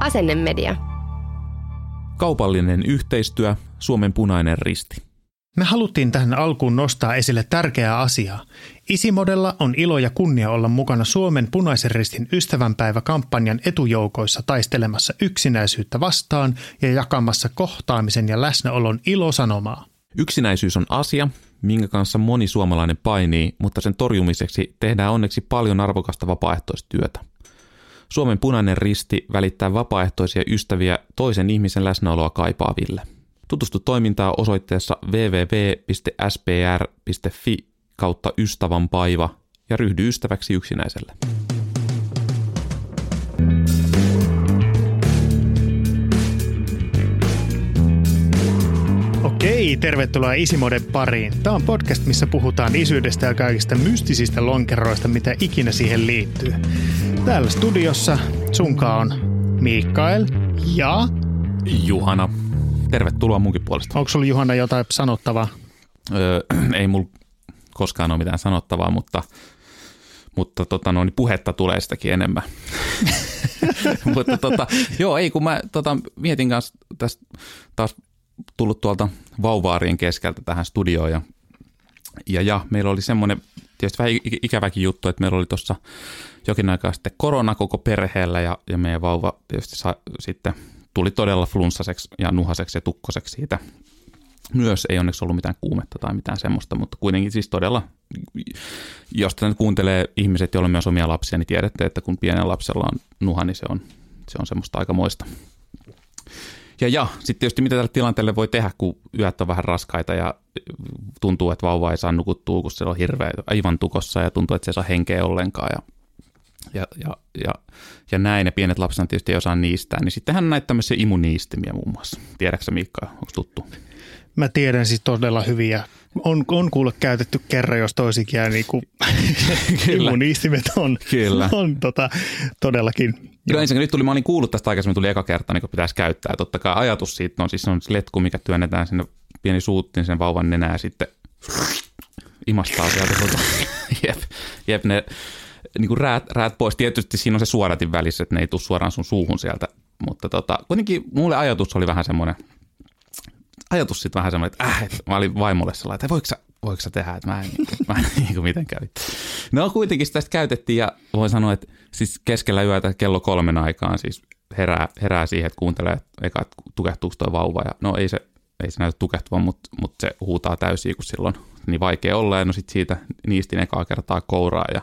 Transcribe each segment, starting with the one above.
Asennemedia. Kaupallinen yhteistyö, Suomen punainen risti. Me haluttiin tähän alkuun nostaa esille tärkeää asiaa. Isimodella on ilo ja kunnia olla mukana Suomen punaisen ristin ystävänpäiväkampanjan etujoukoissa taistelemassa yksinäisyyttä vastaan ja jakamassa kohtaamisen ja läsnäolon ilosanomaa. Yksinäisyys on asia, minkä kanssa moni suomalainen painii, mutta sen torjumiseksi tehdään onneksi paljon arvokasta vapaaehtoistyötä. Suomen punainen risti välittää vapaaehtoisia ystäviä toisen ihmisen läsnäoloa kaipaaville. Tutustu toimintaa osoitteessa www.spr.fi kautta ystävänpaiva ja ryhdy ystäväksi yksinäiselle. Okei, tervetuloa Isimoden pariin. Tämä on podcast, missä puhutaan isyydestä ja kaikista mystisistä lonkeroista, mitä ikinä siihen liittyy. Täällä studiossa sunka on Mikael ja... Juhana, tervetuloa munkin puolesta. Onko sulla Juhana jotain sanottavaa? Öö, ei mulla koskaan ole mitään sanottavaa, mutta, mutta tota, no, niin puhetta tulee sitäkin enemmän. mutta tota, joo, ei kun mä tota, mietin kanssa tästä taas tullut tuolta vauvaarien keskeltä tähän studioon ja, ja, ja meillä oli semmoinen tietysti vähän ikäväkin juttu, että meillä oli tuossa jokin aikaa sitten korona koko perheellä ja, ja meidän vauva tietysti sa, sitten tuli todella flunssaseksi ja nuhaseksi ja tukkoseksi siitä. Myös ei onneksi ollut mitään kuumetta tai mitään semmoista, mutta kuitenkin siis todella, jos nyt kuuntelee ihmiset, joilla on myös omia lapsia, niin tiedätte, että kun pienen lapsella on nuha, niin se on, se on semmoista aikamoista. Ja, ja sitten tietysti mitä tälle tilanteelle voi tehdä, kun yöt on vähän raskaita ja tuntuu, että vauva ei saa nukuttua, kun se on hirveä aivan tukossa ja tuntuu, että se ei saa henkeä ollenkaan ja, ja, ja, ja, ja näin. Ja pienet lapset tietysti ei osaa niistää, niin sittenhän on näitä tämmöisiä imuniistimiä muun muassa. Tiedätkö Miikka, onko tuttu? Mä tiedän siis todella hyviä. On, on kuule käytetty kerran, jos toisikin ja niin kuin immunistimet on, Kyllä. on tota, todellakin. No ensinnäkin nyt tuli, mä olin kuullut tästä aikaisemmin, tuli eka kerta, niin kun pitäisi käyttää. Totta kai ajatus siitä on, siis on letku, mikä työnnetään sinne pieni suuttiin sen vauvan nenää ja sitten imastaa sieltä. Tuota, jep, jep, ne niin kuin räät, räät pois. Tietysti siinä on se suodatin välissä, että ne ei tule suoraan sun suuhun sieltä. Mutta tota, kuitenkin mulle ajatus oli vähän semmoinen, ajatus sitten vähän semmoinen, että, äh, että mä olin vaimolle sellainen, että voiko sä, voiko sä tehdä, että mä en, mä en niin kuin mitenkään. No kuitenkin sitä käytettiin ja voin sanoa, että siis keskellä yötä kello kolmen aikaan siis herää, herää siihen, että kuuntelee, että eka, että tukehtuuko toi vauva. Ja no ei se, ei se näytä tukehtuvan, mutta, mutta se huutaa täysin, kun silloin niin vaikea olla. Ja no sit siitä niistin ekaa kertaa kouraa ja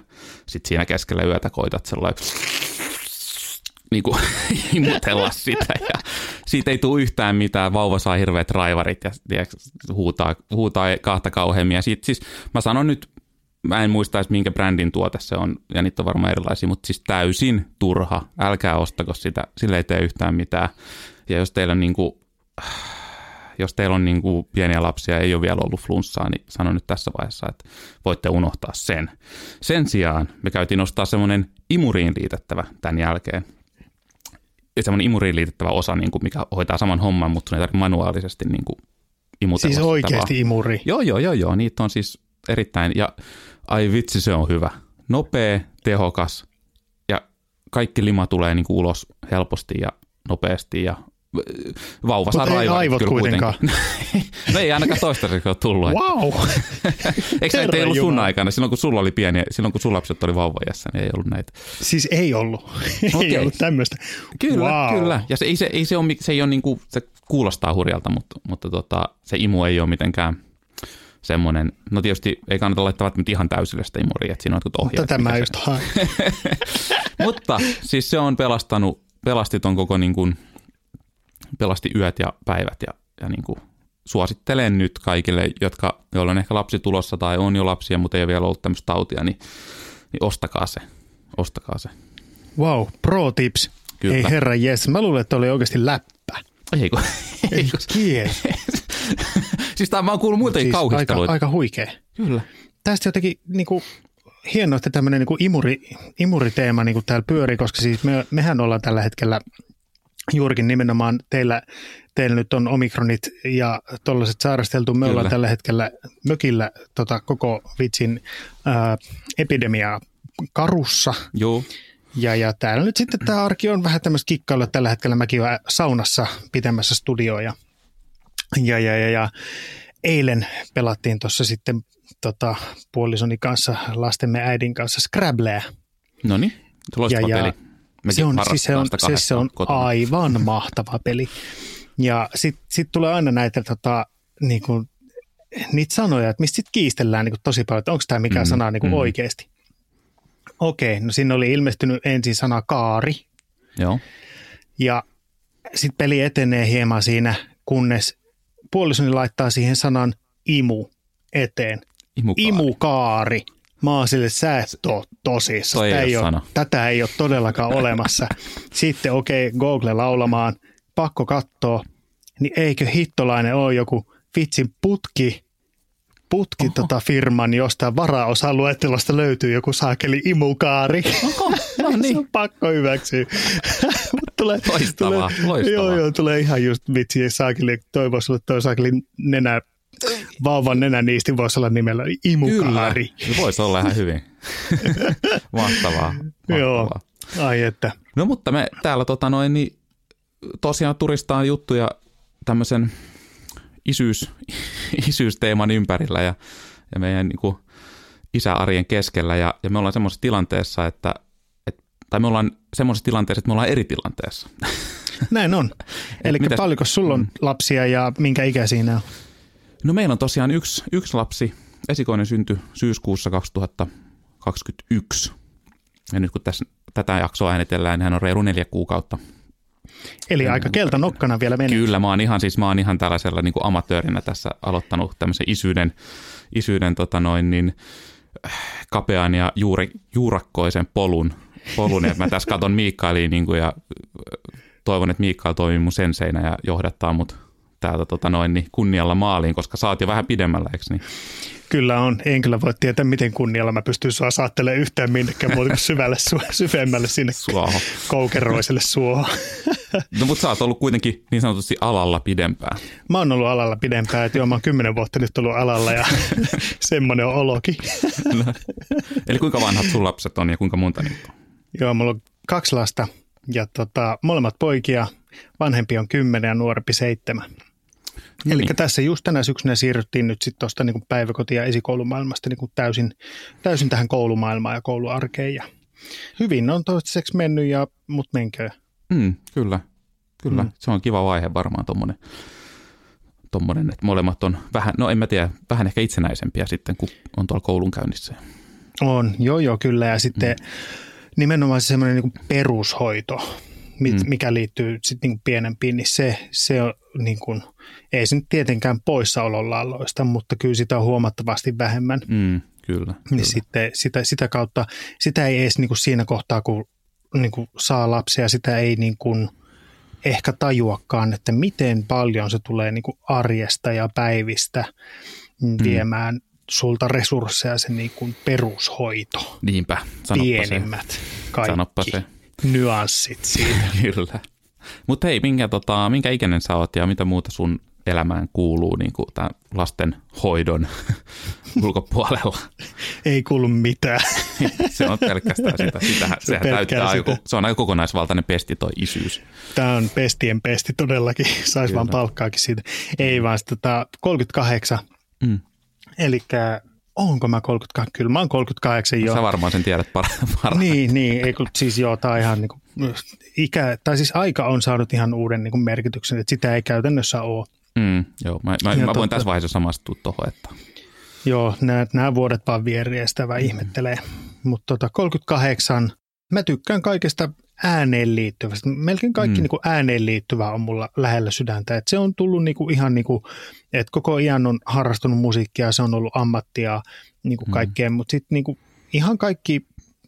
sitten siinä keskellä yötä koitat sellainen niin kuin, imutella sitä ja siitä ei tule yhtään mitään. Vauva saa hirveät raivarit ja, ja huutaa, huutaa kahta kauheammin. Ja sit, siis mä sanon nyt, mä en muista edes minkä brändin tuote se on, ja niitä on varmaan erilaisia, mutta siis täysin turha. Älkää ostako sitä, sille ei tee yhtään mitään. Ja jos teillä on niin kuin, jos teillä on niin kuin pieniä lapsia ei ole vielä ollut flunssaa, niin sanon nyt tässä vaiheessa, että voitte unohtaa sen. Sen sijaan me käytiin ostaa semmoinen imuriin liitettävä tämän jälkeen, semmoinen imuriin liitettävä osa, niin kuin mikä hoitaa saman homman, mutta ei tarvitse manuaalisesti niin kuin imutella Siis oikeasti vaan. imuri. Joo, joo, joo, joo. Niitä on siis erittäin, ja ai vitsi, se on hyvä. Nopea, tehokas, ja kaikki lima tulee niin kuin ulos helposti ja nopeasti, ja vauva saa Mutta ei aivot kyllä kuitenkaan. kuitenkin. no ei ainakaan toistaiseksi ole tullut. Wow! Eikö näitä ei ollut sun aikana? Silloin kun sulla oli pieni, silloin kun sun lapset oli vauvajassa, niin ei ollut näitä. Siis ei ollut. Ei ollut tämmöistä. Kyllä, wow. kyllä. Ja se ei, se, ei se, ole, mi- se ei ole niin kuin, se kuulostaa hurjalta, mutta, mutta tota, se imu ei ole mitenkään semmoinen, no tietysti ei kannata laittaa välttämättä ihan täysille sitä imuria, että siinä on jotkut ohjeet. Tätä mä mikä just haen. Mutta siis se on pelastanut, pelasti ton koko niin kuin, pelasti yöt ja päivät ja, ja niin kuin, suosittelen nyt kaikille, jotka, joilla on ehkä lapsi tulossa tai on jo lapsia, mutta ei ole vielä ollut tämmöistä tautia, niin, niin ostakaa se. Ostakaa se. Wow, pro tips. Kyllä. Ei herra jes, mä luulen, että oli oikeasti läppä. Ei kun, ei kun. Kies. siis tämä mä oon kuullut muiltakin siis aika, kauhisteluita. aika huikea. Kyllä. Tästä jotenkin niin kuin, hienoa, että tämmöinen niin imuri, imuriteema niin kuin täällä pyörii, koska siis me, mehän ollaan tällä hetkellä juurikin nimenomaan teillä, teillä nyt on omikronit ja tuollaiset sairasteltu. Me Kyllä. ollaan tällä hetkellä mökillä tota, koko vitsin ää, epidemiaa karussa. Joo. Ja, ja täällä nyt sitten tämä arki on vähän tämmöistä kikkailua tällä hetkellä. Mäkin olen saunassa pitämässä studioa ja, ja, ja, ja, ja eilen pelattiin tuossa sitten tota, puolisoni kanssa, lastemme äidin kanssa Scrabbleä. No niin, loistava Ja- ja peli. Mekin Se on, siis se on, siis se on kotona. aivan mahtava peli. Ja sitten sit tulee aina näitä tota, niin kuin, niitä sanoja, että mistä sitten kiistellään niin kuin tosi paljon, että onko tämä mikään Mm, sana niin kuin mm. oikeasti. Okei, no siinä oli ilmestynyt ensin sana kaari, Joo. ja sitten peli etenee hieman siinä, kunnes puolisoni laittaa siihen sanan imu eteen. Imukaari. Imukaari. Mä oon sille, sä et oo tosissaan. Toi ei ei sana. Tätä ei ole todellakaan olemassa. Sitten okei, okay, Google laulamaan, pakko katsoa, niin eikö hittolainen ole joku vitsin putki, putki tota firman jostain varaosaluettelosta löytyy joku saakeli imukaari. Oho, no Se niin. on pakko hyväksyä. Tulee, Loistavaa, tulee, loistavaa. Joo, joo, tulee ihan just vitsi saakeli, toivoisi sulle toi saakeli nenä, vauvan nenä niisti voisi olla nimellä imukaari. Kyllä. Voisi olla ihan hyvin. Mahtavaa. Joo, Mahtavaa. ai että. No mutta me täällä tota noin, niin tosiaan turistaan juttuja tämmöisen isyys, isyysteeman ympärillä ja, ja meidän niin kuin isäarjen keskellä. Ja, ja me ollaan semmoisessa tilanteessa, että, että tai me ollaan semmoisessa tilanteessa, että me ollaan eri tilanteessa. Näin on. Eli paljonko sulla on lapsia ja minkä ikä siinä on? No meillä on tosiaan yksi, yksi lapsi, esikoinen synty syyskuussa 2021. Ja nyt kun tässä, tätä jaksoa äänitellään, niin hän on reilu neljä kuukautta. Eli aika keltanokkana vielä meni. Kyllä, mä oon ihan, siis mä oon ihan tällaisella niin amatöörinä tässä aloittanut tämmöisen isyyden, isyyden tota noin, niin, kapean ja juuri, juurakkoisen polun. polun. Ja mä tässä katon Miikkailiin niin kuin, ja toivon, että Miikkail toimii mun senseinä ja johdattaa mut täältä tota noin, niin kunnialla maaliin, koska oot jo vähän pidemmällä, eikö niin? Kyllä on. En kyllä voi tietää, miten kunnialla mä pystyn sua saattelemaan yhtään minnekään muuta kuin syvälle, su- syvemmälle sinne Suohon. koukeroiselle suohon. No mutta sä oot ollut kuitenkin niin sanotusti alalla pidempään. Mä oon ollut alalla pidempään, että joo, mä oon kymmenen vuotta nyt ollut alalla ja semmoinen on olokin. Eli kuinka vanhat sun lapset on ja kuinka monta niitä on? Joo, mulla on kaksi lasta ja tota, molemmat poikia. Vanhempi on kymmenen ja nuorempi seitsemän. No Eli niin. tässä just tänä syksynä siirryttiin nyt sitten tuosta niin päiväkoti- ja esikoulumaailmasta niin täysin, täysin tähän koulumaailmaan ja kouluarkeen. Ja hyvin on toistaiseksi mennyt, ja, mut menkö. Mm, kyllä, kyllä. Mm. Se on kiva vaihe varmaan tommonen, tommonen, että molemmat on vähän, no en mä tiedä, vähän ehkä itsenäisempiä sitten, kun on tuolla koulun käynnissä. On, joo joo kyllä. Ja sitten mm. nimenomaan se semmoinen niin perushoito, mit, mm. Mm. mikä liittyy sitten niin pienempiin, niin se, se on niin kuin, ei se nyt tietenkään poissaololaloista, mutta kyllä sitä on huomattavasti vähemmän. Mm, kyllä. Niin kyllä. sitten sitä, sitä kautta, sitä ei edes niin kuin siinä kohtaa, kun niin kuin saa lapsia, sitä ei niin kuin ehkä tajuakaan, että miten paljon se tulee niin kuin arjesta ja päivistä mm. viemään sulta resursseja se niin kuin perushoito, Niinpä, sanoppa pienimmät se. kaikki Sanoppa se. nyanssit siitä. Kyllä. Mutta hei, minkä, tota, minkä ikäinen sä oot ja mitä muuta sun elämään kuuluu niin kuin tämän lasten hoidon ulkopuolella? Ei kuulu mitään. Se on pelkästään sitä. Sitähän, Se täyttää sitä. se on aika kokonaisvaltainen pesti toi isyys. Tämä on pestien pesti todellakin. Saisi vaan palkkaakin siitä. Ei vaan sitä tota, 38. Mm. Eli onko mä 38? Kyllä mä oon 38 jo. Sä varmaan sen tiedät par- parhaiten. Niin, niin ei kun siis joo, on ihan niin kuin, ikä, tai siis aika on saanut ihan uuden niin kuin merkityksen, että sitä ei käytännössä ole. Mm, joo, mä, mä, Ja mä voin totta. tässä vaiheessa samastua tuohon, että Joo, nämä, nämä vuodet vaan vieriä sitä vähän ihmettelee. Mutta tota, 38 Mä tykkään kaikesta ääneen liittyvästä. Melkein kaikki mm. niin kuin ääneen liittyvää on mulla lähellä sydäntä. Et se on tullut niin kuin ihan niin kuin, että koko iän on harrastunut musiikkia, se on ollut ammattia niin kuin mm. kaikkea, mutta sitten niin kuin ihan kaikki,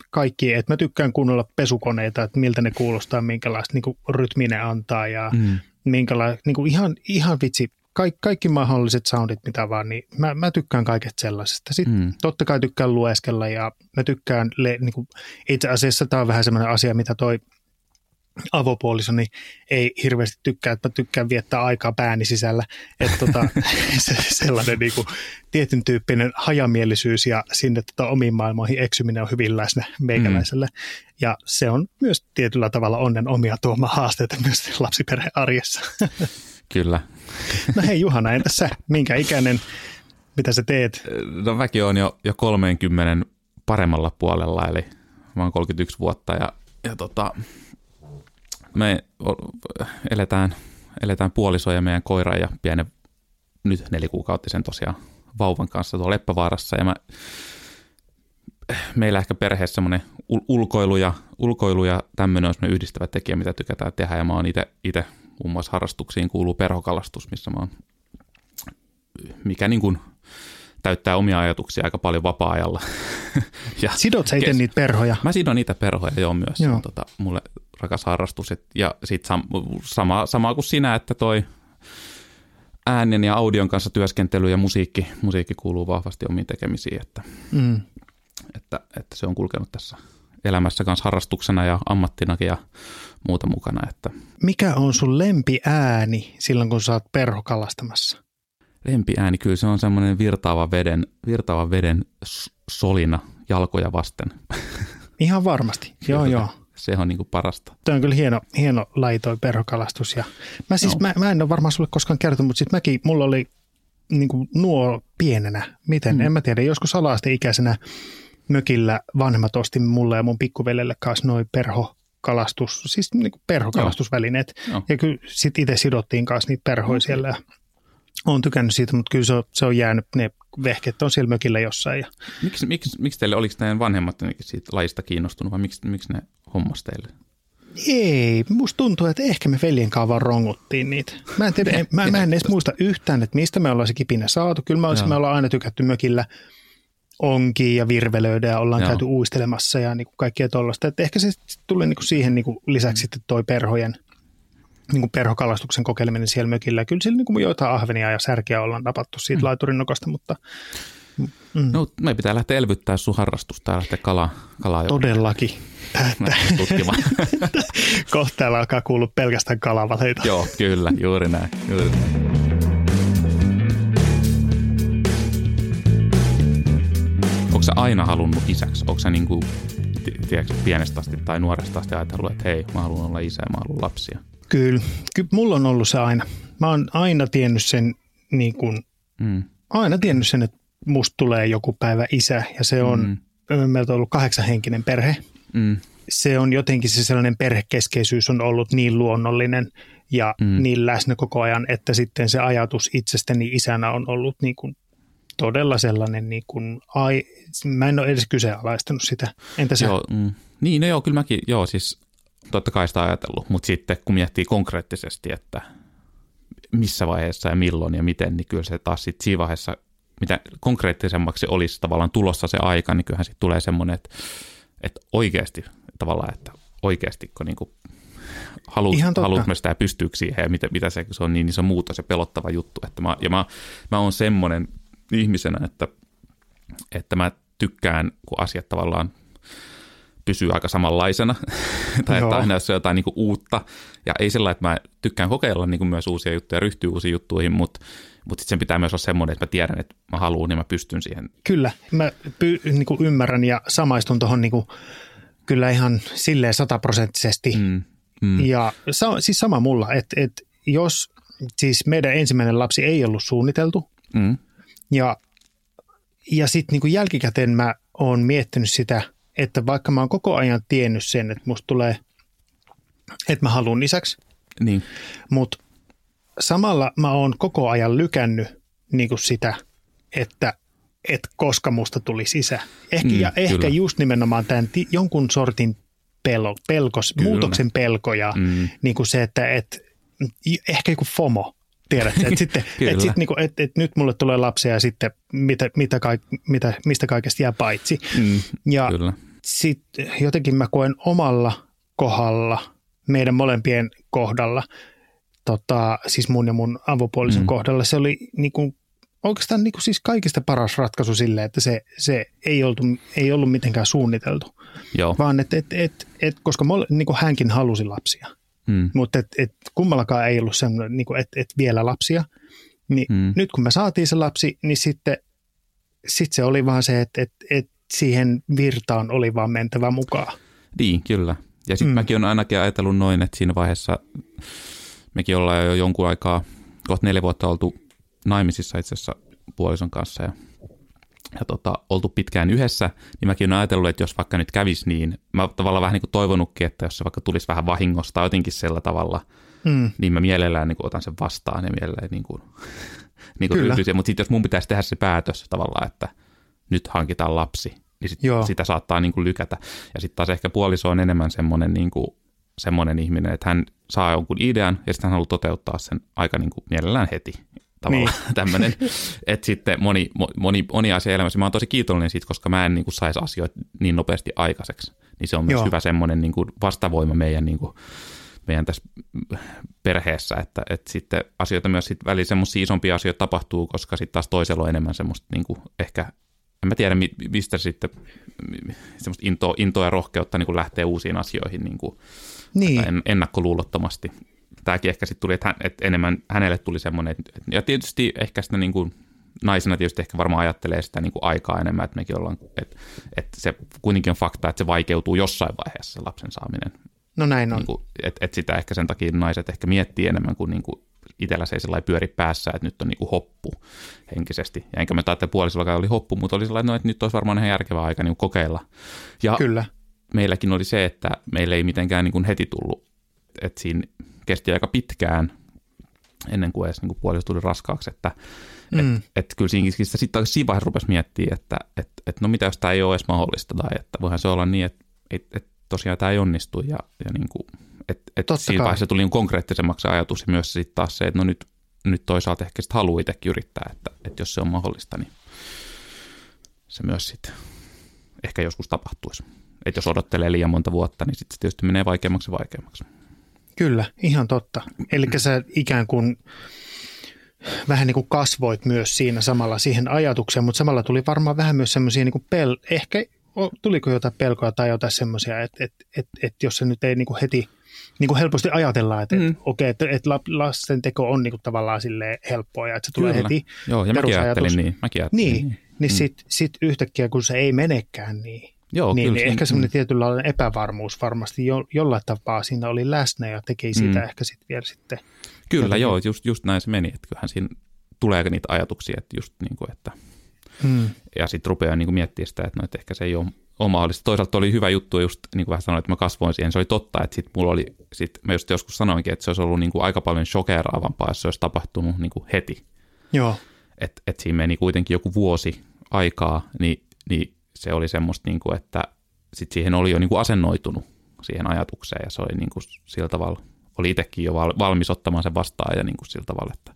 kaikki että mä tykkään kuunnella pesukoneita, että miltä ne kuulostaa, minkälaista niin kuin rytmi ne antaa ja mm. minkälaista, niin kuin ihan, ihan vitsi, kaikki, kaikki mahdolliset soundit, mitä vaan, niin mä, mä tykkään kaikesta sellaisesta. Sitten mm. totta kai tykkään lueskella ja mä tykkään, le, niin kuin, itse asiassa tämä on vähän semmoinen asia, mitä toi avopuolisoni ei hirveästi tykkää, että mä tykkään viettää aikaa pääni sisällä. Että tota, se, sellainen niin kuin, tietyn tyyppinen hajamielisyys ja sinne tota, omiin maailmoihin eksyminen on hyvin läsnä meikäläiselle. Mm. Ja se on myös tietyllä tavalla onnen omia tuoma haasteita myös lapsiperheen arjessa. Kyllä. No hei Juhana, entäs sä? Minkä ikäinen? Mitä sä teet? No väki on jo, jo 30 paremmalla puolella, eli mä oon 31 vuotta ja, ja tota, me eletään, eletään puoliso ja meidän koira ja pienen nyt nelikuukautisen tosiaan vauvan kanssa tuolla Leppävaarassa ja mä, meillä ehkä perheessä semmoinen ulkoilu ja, ulkoilu ja tämmöinen on semmoinen yhdistävä tekijä, mitä tykätään tehdä ja mä oon itse muun muassa harrastuksiin kuuluu perhokalastus, missä mä oon, mikä niin kuin täyttää omia ajatuksia aika paljon vapaa-ajalla. ja Sidot sä itse niitä perhoja? Mä sidon niitä perhoja, joo myös. Joo. Tota, mulle rakas harrastus. Et, ja sitten sam- sama, sama kuin sinä, että toi äänen ja audion kanssa työskentely ja musiikki, musiikki kuuluu vahvasti omiin tekemisiin, että, mm. että, että se on kulkenut tässä elämässä kanssa harrastuksena ja ammattinakin ja muuta mukana. Että. Mikä on sun lempiääni silloin, kun sä oot perhokalastamassa? Lempiääni, kyllä se on semmoinen virtaava veden, virtaava veden solina jalkoja vasten. Ihan varmasti, joo joo. Se on niin kuin parasta. Tuo on kyllä hieno, hieno laji toi perhokalastus. Ja mä, siis, no. mä, mä en ole varmaan sulle koskaan kertonut, mutta sitten mäkin, mulla oli niin kuin nuo pienenä, miten, mm. en mä tiedä, joskus ala-asteikäisenä mökillä vanhemmat osti mulle ja mun pikkuvelelle kanssa noin perho kalastus, siis niin kuin perhokalastusvälineet. Joo. Ja kyllä sitten itse sidottiin kanssa niitä perhoja okay. siellä. Olen tykännyt siitä, mutta kyllä se on, se on jäänyt, ne vehket on siellä mökillä jossain. Ja... Miksi, miksi, miksi teille, oliko teidän vanhemmat siitä lajista kiinnostunut vai miksi, miksi ne hommas teille? Ei, musta tuntuu, että ehkä me veljen kanssa vaan ronguttiin niitä. Mä en, tiedä, mä, mä en edes muista yhtään, että mistä me ollaan se kipinä saatu. Kyllä me, me ollaan aina tykätty mökillä – onki ja virvelöidä ja ollaan Joo. käyty uistelemassa ja niin kuin kaikkea tuollaista. Että ehkä se tuli niin kuin siihen niin kuin lisäksi sitten toi perhojen niin kuin perhokalastuksen kokeileminen siellä mökillä. Kyllä siellä niin kuin joitain ahvenia ja särkeä ollaan napattu siitä mm. laiturin nokasta, mutta... Mm. No, me pitää lähteä elvyttää sun harrastusta ja lähteä kala, kalaa Todellakin. Kohta täällä alkaa kuulua pelkästään kalavaleita. Joo, kyllä, juuri näin. Juuri näin. Sä aina halunnut isäksi? Onko sä niin kuin, tiedätkö, pienestä asti tai nuoresta asti ajatellut, että hei, mä haluan olla isä ja mä haluan lapsia? Kyllä, kyllä mulla on ollut se aina. Mä oon aina tiennyt sen, niin kuin, mm. aina tiennyt sen, että musta tulee joku päivä isä ja se on, mm. meiltä on ollut kahdeksanhenkinen perhe. Mm. Se on jotenkin se sellainen perhekeskeisyys on ollut niin luonnollinen ja mm. niin läsnä koko ajan, että sitten se ajatus itsestäni isänä on ollut niin kuin todella sellainen, niin kuin, ai, mä en ole edes kyseenalaistanut sitä. Entä sä? Joo, mm, niin, no joo, kyllä mäkin, joo, siis totta kai sitä ajatellut, mutta sitten kun miettii konkreettisesti, että missä vaiheessa ja milloin ja miten, niin kyllä se taas sitten siinä vaiheessa, mitä konkreettisemmaksi olisi tavallaan tulossa se aika, niin kyllähän sitten tulee semmoinen, että, että oikeasti tavallaan, että oikeasti kun niin kuin haluat, haluat myös sitä pystyykö siihen ja mitä, mitä se, se on niin iso muutos ja pelottava juttu. Että mä, ja mä, mä oon semmoinen ihmisenä, että, että mä tykkään, kun asiat tavallaan pysyy aika samanlaisena, tai että aina jos on jotain niin kuin uutta, ja ei sillä että mä tykkään kokeilla niin kuin myös uusia juttuja ja ryhtyä uusiin juttuihin, mutta, mutta sitten sen pitää myös olla semmoinen, että mä tiedän, että mä haluan, niin mä pystyn siihen. Kyllä, mä py, niin kuin ymmärrän ja samaistun tuohon niin kyllä ihan silleen sataprosenttisesti, mm, mm. ja sa, siis sama mulla, että, että jos siis meidän ensimmäinen lapsi ei ollut suunniteltu, mm ja, ja sitten niin jälkikäteen mä oon miettinyt sitä, että vaikka mä oon koko ajan tiennyt sen, että musta tulee, että mä haluan lisäksi, niin. mutta samalla mä oon koko ajan lykännyt niin kuin sitä, että, että koska musta tuli isä. Ehkä, mm, ja ehkä just nimenomaan tämän jonkun sortin pelo, pelkos, muutoksen pelko ja mm. niin kuin se, että et, ehkä joku FOMO, tiedätte, että sitten, et sit niinku, et, et nyt mulle tulee lapsia ja sitten mitä, mitä kaik, mitä, mistä kaikesta jää paitsi. Mm, ja sitten jotenkin mä koen omalla kohdalla, meidän molempien kohdalla, tota, siis mun ja mun avopuolisen mm. kohdalla, se oli niinku, oikeastaan niinku siis kaikista paras ratkaisu sille, että se, se ei, oltu, ei ollut mitenkään suunniteltu. Joo. Vaan että et, et, et, koska mole, niinku hänkin halusi lapsia. Hmm. Mutta et, et kummallakaan ei ollut semmoinen, niin että et vielä lapsia. Niin hmm. Nyt kun me saatiin se lapsi, niin sitten sit se oli vaan se, että et, et siihen virtaan oli vaan mentävä mukaan. Niin, kyllä. Ja sitten hmm. mäkin olen ainakin ajatellut noin, että siinä vaiheessa mekin ollaan jo jonkun aikaa, kohta neljä vuotta oltu naimisissa itse asiassa puolison kanssa ja ja tota, oltu pitkään yhdessä, niin mäkin olen ajatellut, että jos vaikka nyt kävisi niin, mä tavallaan vähän niin kuin toivonutkin, että jos se vaikka tulisi vähän vahingosta jotenkin sillä tavalla, mm. niin mä mielellään niin kuin otan sen vastaan ja mielellään niin kuin, niin kuin. Mutta sitten jos mun pitäisi tehdä se päätös tavallaan, että nyt hankitaan lapsi, niin sit, sitä saattaa niin kuin lykätä. Ja sitten taas ehkä puoliso on enemmän semmoinen, niin kuin, semmoinen ihminen, että hän saa jonkun idean ja sitten hän haluaa toteuttaa sen aika niin kuin mielellään heti tavallaan niin. tämmöinen, että sitten moni, moni, moni asia elämässä, mä oon tosi kiitollinen siitä, koska mä en niin saisi asioita niin nopeasti aikaiseksi, niin se on myös Joo. hyvä semmoinen niin vastavoima meidän, niin kuin, meidän tässä perheessä, että, että sitten asioita myös sitten välillä semmoisia isompia asioita tapahtuu, koska sitten taas toisella on enemmän semmoista niin kuin ehkä, en mä tiedä mistä sitten semmoista intoa, intoa ja rohkeutta niin lähtee uusiin asioihin niin kuin niin. ennakkoluulottomasti tämäkin ehkä sitten tuli, että, hän, että enemmän hänelle tuli semmoinen, että, ja tietysti ehkä sitä niin kuin, naisena tietysti ehkä varmaan ajattelee sitä niin kuin aikaa enemmän, että mekin ollaan, että, että se kuitenkin on fakta, että se vaikeutuu jossain vaiheessa lapsen saaminen. No näin on. Niin kuin, että, että sitä ehkä sen takia naiset ehkä miettii enemmän kuin, niin kuin itsellä se ei sellainen pyöri päässä, että nyt on niin kuin hoppu henkisesti. Ja enkä mä että puolisollakaan oli hoppu, mutta oli sellainen, no, että nyt olisi varmaan ihan järkevää aika niin kuin kokeilla. Ja Kyllä. meilläkin oli se, että meillä ei mitenkään niin kuin heti tullut, että siinä kesti aika pitkään ennen kuin edes niin kuin puoliso tuli raskaaksi, että mm. et, et kyllä siinäkin sitten siinä vaiheessa rupesi miettimään, että et, et no mitä jos tämä ei ole edes mahdollista tai että voihan se olla niin, että et, et tosiaan tämä ei onnistu ja, ja niin kuin, et, et siinä vaiheessa tuli niin konkreettisemmaksi ajatus ja myös sitten taas se, että no nyt, nyt toisaalta ehkä sitten haluaa itsekin yrittää, että, että jos se on mahdollista, niin se myös sitten ehkä joskus tapahtuisi. Että jos odottelee liian monta vuotta, niin sitten se tietysti menee vaikeammaksi ja vaikeammaksi. Kyllä, ihan totta. Eli sä ikään kuin vähän niin kuin kasvoit myös siinä samalla siihen ajatukseen, mutta samalla tuli varmaan vähän myös semmoisia niin pel- ehkä tuliko jotain pelkoa tai jotain semmoisia, että, että, että, että jos se nyt ei niin kuin heti niin kuin helposti ajatellaan, että, mm. että okei, että, että lasten teko on niin kuin tavallaan sille helppoa ja että se tulee Kyllä. heti Joo, ja mäkin ajattelin niin. Mäkin ajattelin niin, niin, niin mm. sitten sit yhtäkkiä kun se ei menekään niin, Joo, niin, kyllä, niin ehkä semmoinen mm. tietynlainen epävarmuus varmasti jo, jollain tapaa siinä oli läsnä ja teki siitä mm. ehkä sitten vielä sitten. Kyllä, jotenkin. joo, just, just näin se meni, että kyllähän siinä tulee niitä ajatuksia, että just niin kuin, että mm. ja sitten rupeaa niin kuin miettimään sitä, että, no, että ehkä se ei ole, ole mahdollista. Toisaalta oli hyvä juttu just niin kuin vähän sanoin, että mä kasvoin siihen, se oli totta, että sitten mulla oli, sit mä just joskus sanoinkin, että se olisi ollut niin kuin aika paljon shokeraavampaa, jos se olisi tapahtunut niin kuin heti. Joo. Että et siinä meni kuitenkin joku vuosi aikaa, niin, niin se oli semmoista, niin kuin, että sit siihen oli jo niin kuin asennoitunut siihen ajatukseen ja se oli niin kuin sillä tavalla, oli itsekin jo valmis ottamaan sen vastaan ja niin kuin sillä tavalla, että,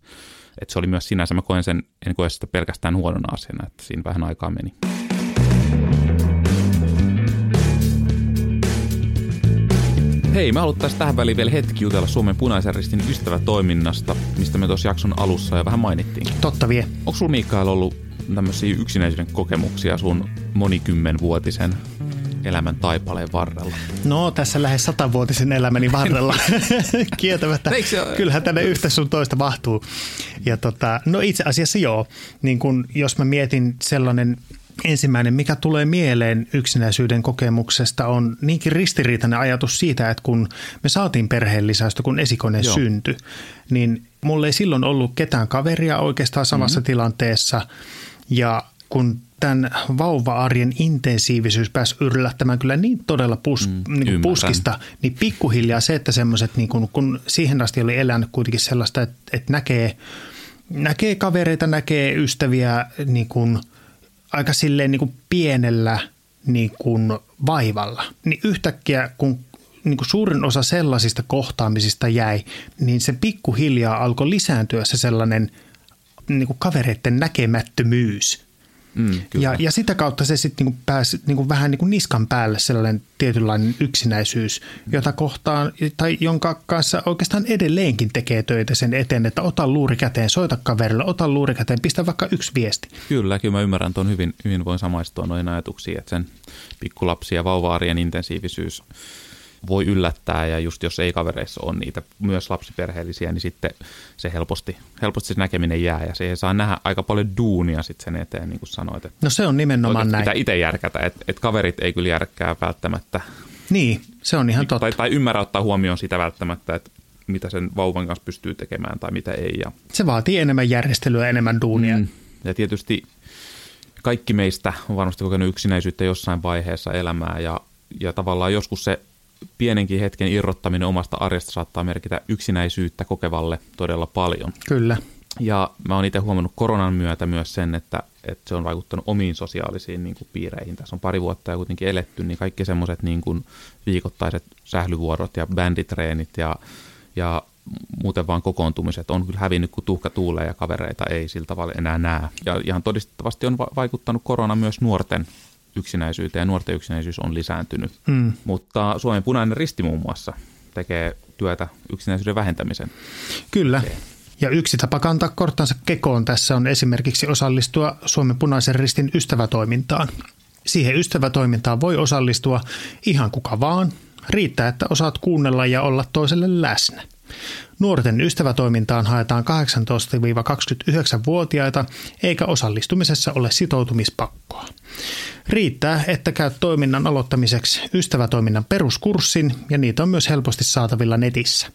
että se oli myös sinänsä, mä koen sen, en koe sitä pelkästään huonona asiana, että siinä vähän aikaa meni. Hei, mä haluttaisiin tähän väliin vielä hetki jutella Suomen punaisen ristin ystävätoiminnasta, mistä me tuossa jakson alussa jo vähän mainittiin. Totta vie. Onko sulla Mikael ollut tämmöisiä yksinäisyyden kokemuksia sun monikymmenvuotisen elämän taipaleen varrella? No tässä lähes satavuotisen elämäni varrella kieltämättä. Kyllähän tänne yhtä sun toista mahtuu. Ja tota, no itse asiassa joo, niin kun, jos mä mietin sellainen ensimmäinen, mikä tulee mieleen yksinäisyyden kokemuksesta on niinkin ristiriitainen ajatus siitä, että kun me saatiin perheen lisäystä, kun esikone Joo. syntyi, niin mulla ei silloin ollut ketään kaveria oikeastaan samassa mm-hmm. tilanteessa – ja kun tämän vauva-arjen intensiivisyys pääsi yllättämään kyllä niin todella pus, mm, niin kuin puskista, niin pikkuhiljaa se, että semmoiset, niin kun, kun siihen asti oli elänyt kuitenkin sellaista, että, että näkee, näkee kavereita, näkee ystäviä niin kuin, aika silleen niin kuin pienellä niin kuin vaivalla, niin yhtäkkiä kun niin kuin suurin osa sellaisista kohtaamisista jäi, niin se pikkuhiljaa alkoi lisääntyä se sellainen niin kuin kavereiden näkemättömyys. Mm, kyllä. Ja, ja sitä kautta se sitten niinku pääsi niinku vähän niinku niskan päälle sellainen tietynlainen yksinäisyys, jota kohtaan, tai jonka kanssa oikeastaan edelleenkin tekee töitä sen eteen, että ota luuri käteen, soita kaverille, ota luuri käteen, pistä vaikka yksi viesti. Kyllä, kyllä mä ymmärrän tuon hyvin, hyvin voin samaistua noihin ajatuksiin, että sen pikkulapsi- ja vauvaarien intensiivisyys voi yllättää ja just jos ei kavereissa ole niitä myös lapsiperheellisiä, niin sitten se helposti, helposti se näkeminen jää ja se saa nähdä aika paljon duunia sitten sen eteen, niin kuin sanoit. Että No se on nimenomaan näin. Pitää itse järkätä, että, että kaverit ei kyllä järkkää välttämättä Niin, se on ihan totta. tai, tai ymmärrä ottaa huomioon sitä välttämättä, että mitä sen vauvan kanssa pystyy tekemään tai mitä ei. Ja, Se vaatii enemmän järjestelyä, enemmän duunia. Mm. ja tietysti kaikki meistä on varmasti kokenut yksinäisyyttä jossain vaiheessa elämää ja, ja tavallaan joskus se pienenkin hetken irrottaminen omasta arjesta saattaa merkitä yksinäisyyttä kokevalle todella paljon. Kyllä. Ja mä oon itse huomannut koronan myötä myös sen, että, että se on vaikuttanut omiin sosiaalisiin niin kuin, piireihin. Tässä on pari vuotta ja kuitenkin eletty, niin kaikki semmoiset niin kuin, viikoittaiset sählyvuorot ja bänditreenit ja, ja muuten vaan kokoontumiset on kyllä hävinnyt, kun tuhka tuulee ja kavereita ei sillä tavalla enää näe. Ja ihan todistettavasti on va- vaikuttanut korona myös nuorten yksinäisyyteen ja nuorten yksinäisyys on lisääntynyt. Mm. Mutta Suomen punainen risti muun muassa tekee työtä yksinäisyyden vähentämisen. Kyllä. Ja yksi tapa kantaa korttansa kekoon tässä on esimerkiksi osallistua Suomen punaisen ristin ystävätoimintaan. Siihen ystävätoimintaan voi osallistua ihan kuka vaan. Riittää, että osaat kuunnella ja olla toiselle läsnä. Nuorten ystävätoimintaan haetaan 18-29-vuotiaita, eikä osallistumisessa ole sitoutumispakkoa. Riittää, että käyt toiminnan aloittamiseksi ystävätoiminnan peruskurssin ja niitä on myös helposti saatavilla netissä.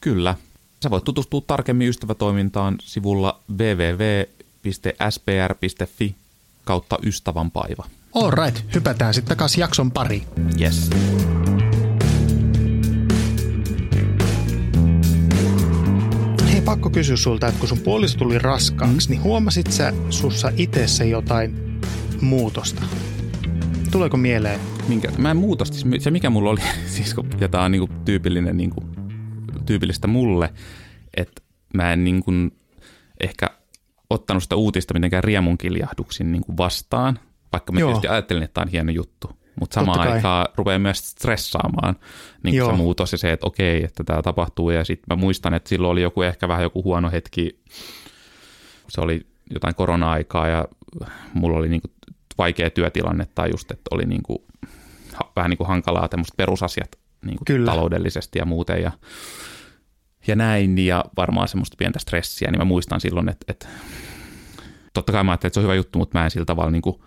Kyllä. Sä voit tutustua tarkemmin ystävätoimintaan sivulla www.spr.fi kautta ystävänpaiva. All right, hypätään sitten takaisin jakson pari. Yes. Pakko kysyä sulta, että kun sun puoliso tuli raskaaksi, mm. niin huomasit sä sussa itessä jotain muutosta? Tuleeko mieleen? Minkä, mä en muuta, siis se mikä mulla oli, siis kun, ja tää on niinku tyypillinen, niinku, tyypillistä mulle, että mä en niinku ehkä ottanut sitä uutista mitenkään riemunkiljahduksiin niinku vastaan, vaikka mä Joo. tietysti ajattelin, että tämä on hieno juttu. Mutta samaan aikaan rupeaa myös stressaamaan niin se muutos ja se, että okei, että tämä tapahtuu. Ja sitten mä muistan, että silloin oli joku ehkä vähän joku huono hetki. Se oli jotain korona-aikaa ja mulla oli niinku vaikea työtilanne tai just, että oli niinku, vähän niinku hankalaa tämmöiset perusasiat niinku Kyllä. taloudellisesti ja muuten. Ja, ja näin, ja varmaan semmoista pientä stressiä, niin mä muistan silloin, että, että totta kai mä ajattelin, että se on hyvä juttu, mutta mä en sillä tavalla niin kuin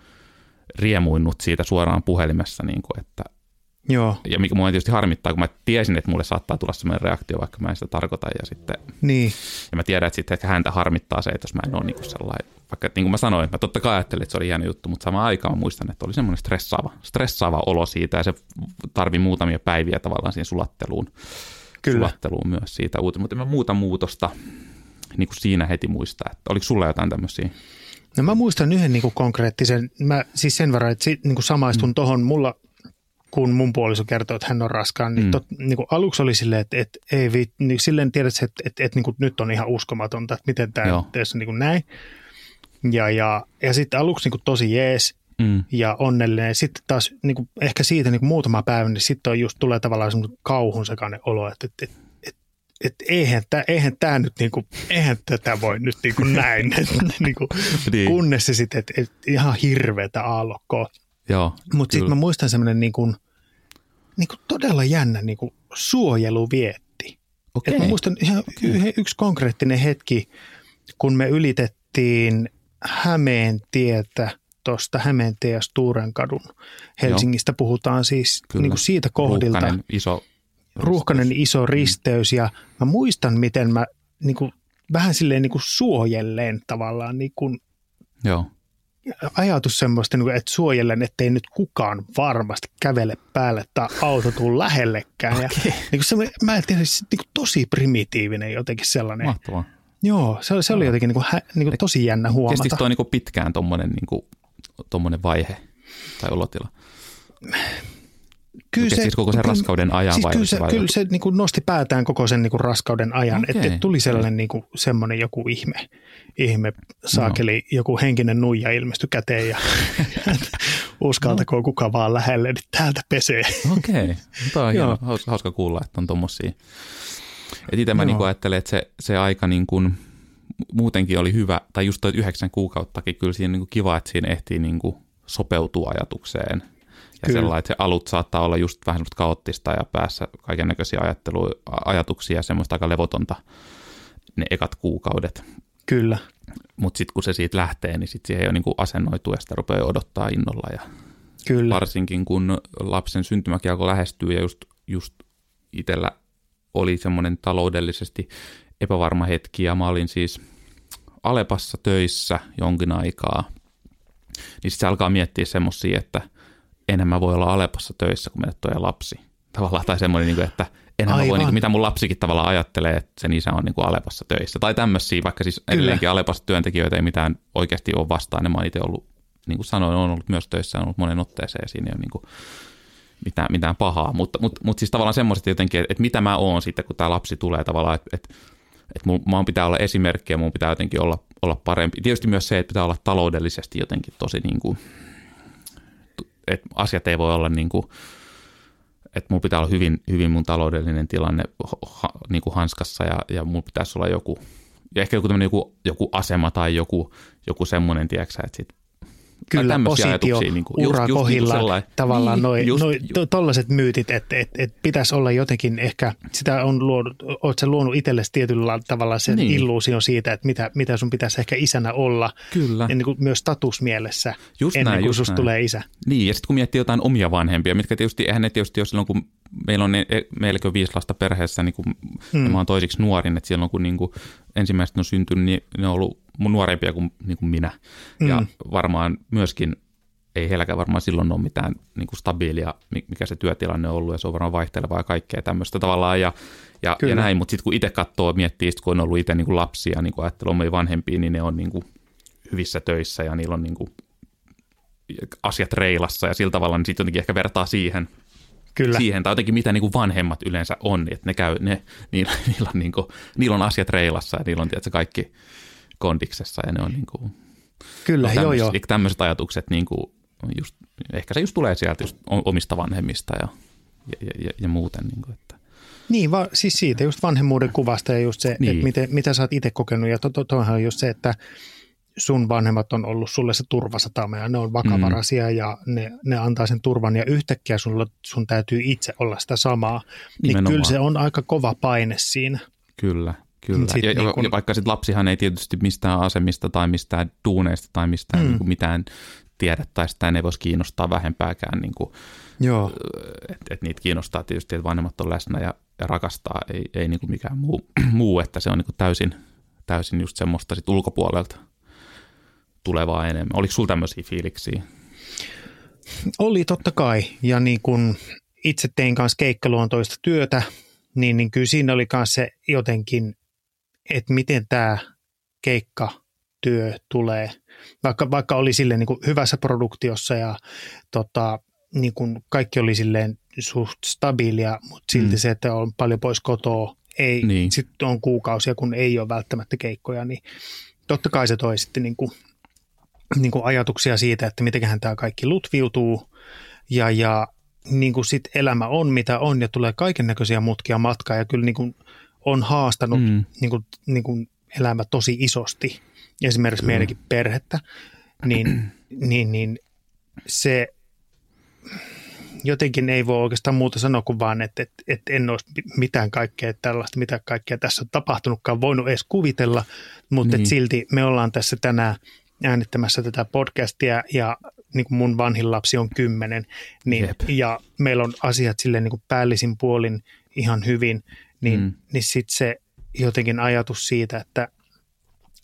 riemuinnut siitä suoraan puhelimessa, niin kuin, että Joo, ja mikä mua tietysti harmittaa, kun mä tiesin, että mulle saattaa tulla sellainen reaktio, vaikka mä en sitä tarkoita, ja sitten niin. ja mä tiedän, että sitten ehkä häntä harmittaa se, että jos mä en ole niin kuin sellainen, vaikka niin kuin mä sanoin, mä totta kai ajattelin, että se oli hieno juttu, mutta samaan aikaan mä muistan, että oli semmoinen stressaava, stressaava olo siitä, ja se tarvi muutamia päiviä tavallaan siihen sulatteluun, Kyllä. sulatteluun myös siitä uuteen, mutta en mä muuta muutosta niin kuin siinä heti muista, että oliko sulla jotain tämmöisiä? No mä muistan yhden niin kuin konkreettisen, mä siis sen verran, että sit, niin kuin samaistun mm. tohon mulla, kun mun puoliso kertoi, että hän on raskaan, niin, Mm. tot, niin kuin aluksi oli silleen, että, että ei vi, niin silleen tiedät, että, että, että, että niin kuin nyt on ihan uskomatonta, että miten tämä tässä niin kuin näin. Ja, ja, ja sitten aluksi niin kuin tosi jees Mm. ja onnellinen. Sitten taas niin kuin ehkä siitä niin kuin muutama päivä, niin sitten on just tulee tavallaan semmoinen kauhun sekainen olo, että, että, että, että, eihän tämä eihän tää nyt niinku, eihän tätä voi nyt niinku näin, niinku, Niin. kunnes se sitten, että et ihan hirveätä aallokkoa. Joo, Mutta sitten mä muistan semmoinen niinku, niinku todella jännä niinku suojeluvietti. Okei. Et mä muistan ihan yhden, yksi konkreettinen hetki, kun me ylitettiin Hämeen tietä tuosta Hämeentie ja Sturenkadun Helsingistä puhutaan siis Kyllä. niinku siitä kohdilta. Ruuhkainen, iso ruuhkainen iso risteys ja mä muistan, miten mä niin kuin, vähän silleen niin kuin suojelleen tavallaan niin kuin, Joo, ajatus semmoista, niin kuin, että suojellen, ettei nyt kukaan varmasti kävele päälle tai auto tuu lähellekään. Okay. Ja, niin kuin mä en tiedä, siis, niin kuin tosi primitiivinen jotenkin sellainen. mahtavaa. Joo, se, oli- se oli jotenkin niin kuin, hä, niin kuin tosi jännä huomata. Kestikö toi niinku pitkään tommonen, niinku, tommonen vaihe tai olotila? Kyllä se, siis koko sen raskauden ajan siis vai? Kyllä se, vai kyllä se niin kuin nosti päätään koko sen niin kuin raskauden ajan, okay. että et tuli sellainen niin kuin, semmoinen joku ihme, ihme saakeli, no. joku henkinen nuija ilmestyi käteen ja uskaltakoon no. kuka vaan lähelle, niin täältä pesee. Okei, okay. on hieno, hauska, kuulla, että on tuommoisia. Itse mä niin ajattelen, että se, se aika niin kuin, muutenkin oli hyvä, tai just toi yhdeksän kuukauttakin, kyllä siinä niin kuin kiva, että siinä ehtii niin kuin sopeutua ajatukseen – ja Kyllä. sellainen, että se alut saattaa olla just vähän semmoista kaoottista ja päässä kaiken näköisiä ajatuksia ja semmoista aika levotonta ne ekat kuukaudet. Kyllä. Mutta sitten kun se siitä lähtee, niin sitten siihen ei ole niinku asennoitu ja sitä rupeaa odottaa innolla. Ja Kyllä. Varsinkin kun lapsen syntymäkin alkoi lähestyä ja just, just itsellä oli semmoinen taloudellisesti epävarma hetki ja mä olin siis Alepassa töissä jonkin aikaa. Niin sitten se alkaa miettiä semmoisia, että – enhän mä voi olla Alepossa töissä, kun meille tulee lapsi. Tavallaan, tai semmoinen, niin kuin, että enhän mä voi, niin kuin, mitä mun lapsikin tavallaan ajattelee, että sen isä on niin kuin Alepassa töissä. Tai tämmöisiä, vaikka siis Kyllä. edelleenkin Alepassa työntekijöitä ei mitään oikeasti ole vastaan. Ja mä oon itse ollut, niin kuin sanoin, on ollut myös töissä, on ollut monen otteeseen, siinä ei ole niin kuin mitään, mitään pahaa. Mutta, mutta, mutta siis tavallaan semmoiset jotenkin, että, että mitä mä oon sitten, kun tämä lapsi tulee tavallaan, että, että että mun, pitää olla esimerkki ja mun pitää jotenkin olla, olla parempi. Tietysti myös se, että pitää olla taloudellisesti jotenkin tosi niin kuin, että asiat ei voi olla niin kuin, että mun pitää olla hyvin, hyvin mun taloudellinen tilanne ha, niin kuin hanskassa ja, ja mun pitäisi olla joku, ja ehkä joku, joku, joku asema tai joku, joku semmoinen, tiedätkö että sit Kyllä, positio, niin kuin, ura just, kohdilla, just niin tavallaan niin, noin noi, to, tollaiset myytit, että et, et pitäisi olla jotenkin ehkä, sitä on luonut, oot sä luonut itsellesi tietyllä tavalla sen niin. illuusion siitä, että mitä, mitä sun pitäisi ehkä isänä olla, Kyllä. Ennen kuin myös statusmielessä, just ennen näin, kuin susta tulee isä. Niin, ja sitten kun miettii jotain omia vanhempia, mitkä tietysti, eihän ne tietysti ole silloin, kun meillä on, meilläkin viisi lasta perheessä, niin kuin, hmm. ja mä oon toisiksi nuorin, että silloin kun niin kuin ensimmäiset on syntynyt, niin ne on ollut mun nuorempia kuin, niin kuin minä. Mm. Ja varmaan myöskin, ei heilläkään varmaan silloin ole mitään niin kuin stabiilia, mikä se työtilanne on ollut, ja se on varmaan vaihtelevaa ja kaikkea tämmöistä tavallaan, ja, ja, ja näin. Mutta sitten kun itse katsoo, miettii, sit kun on ollut itse niin kuin lapsia, niin kuin ajattelee omia vanhempia, niin ne on niin kuin hyvissä töissä, ja niillä on niin kuin asiat reilassa, ja sillä tavalla niin sitten jotenkin ehkä vertaa siihen – Kyllä. siihen, tai jotenkin mitä niin kuin vanhemmat yleensä on, että ne käy, ne, niillä, niillä, on, niin kuin, niillä on asiat reilassa ja niillä on tietysti, kaikki kondiksessa ja ne on niin kuin, Kyllä, no joo joo. Tämmöiset ajatukset, niin kuin just, ehkä se just tulee sieltä just omista vanhemmista ja, ja, ja, ja muuten. Niin, kuin, että. niin va, siis siitä just vanhemmuuden kuvasta ja just se, niin. että miten, mitä sä oot itse kokenut ja to, to, toihan on just se, että sun vanhemmat on ollut sulle se turvasatama ja ne on vakavaraisia mm. ja ne, ne antaa sen turvan ja yhtäkkiä sulla, sun täytyy itse olla sitä samaa. Niin kyllä se on aika kova paine siinä. Kyllä, Kyllä, sit ja, niin kun... ja vaikka sitten lapsihan ei tietysti mistään asemista tai mistään duuneista tai mistään mm. niin kuin mitään tiedä tai sitä ei voisi kiinnostaa vähempääkään. Niin kuin, Joo. Että et niitä kiinnostaa tietysti, että vanhemmat on läsnä ja, ja rakastaa, ei, ei niin kuin mikään muu, muu, että se on niin kuin täysin, täysin just semmoista sit ulkopuolelta tulevaa enemmän. Oliko sinulla tämmöisiä fiiliksiä? Oli totta kai, ja niin kun itse tein kanssa keikkaluontoista työtä, niin, niin kyllä siinä oli myös se jotenkin että miten tämä keikkatyö tulee, vaikka, vaikka oli silleen niin kuin hyvässä produktiossa ja tota, niin kuin kaikki oli silleen suht stabiilia, mutta silti mm. se, että on paljon pois kotoa, ei, niin. sitten on kuukausia, kun ei ole välttämättä keikkoja, niin totta kai se toi sitten niin kuin, niin kuin ajatuksia siitä, että mitenköhän tämä kaikki lutviutuu ja, ja niin kuin sit elämä on mitä on ja tulee kaiken näköisiä mutkia matkaa ja kyllä niin kuin on haastanut mm. niin kuin, niin kuin elämä tosi isosti, esimerkiksi Kyllä. meidänkin perhettä, niin, niin, niin se jotenkin ei voi oikeastaan muuta sanoa kuin vaan, että, että, että en olisi mitään kaikkea tällaista, mitä kaikkea tässä on tapahtunutkaan, voinut edes kuvitella, mutta niin. silti me ollaan tässä tänään äänittämässä tätä podcastia ja niin kuin mun vanhin lapsi on kymmenen, niin, ja meillä on asiat silleen niin kuin päällisin puolin ihan hyvin, niin, mm. niin sitten se jotenkin ajatus siitä, että,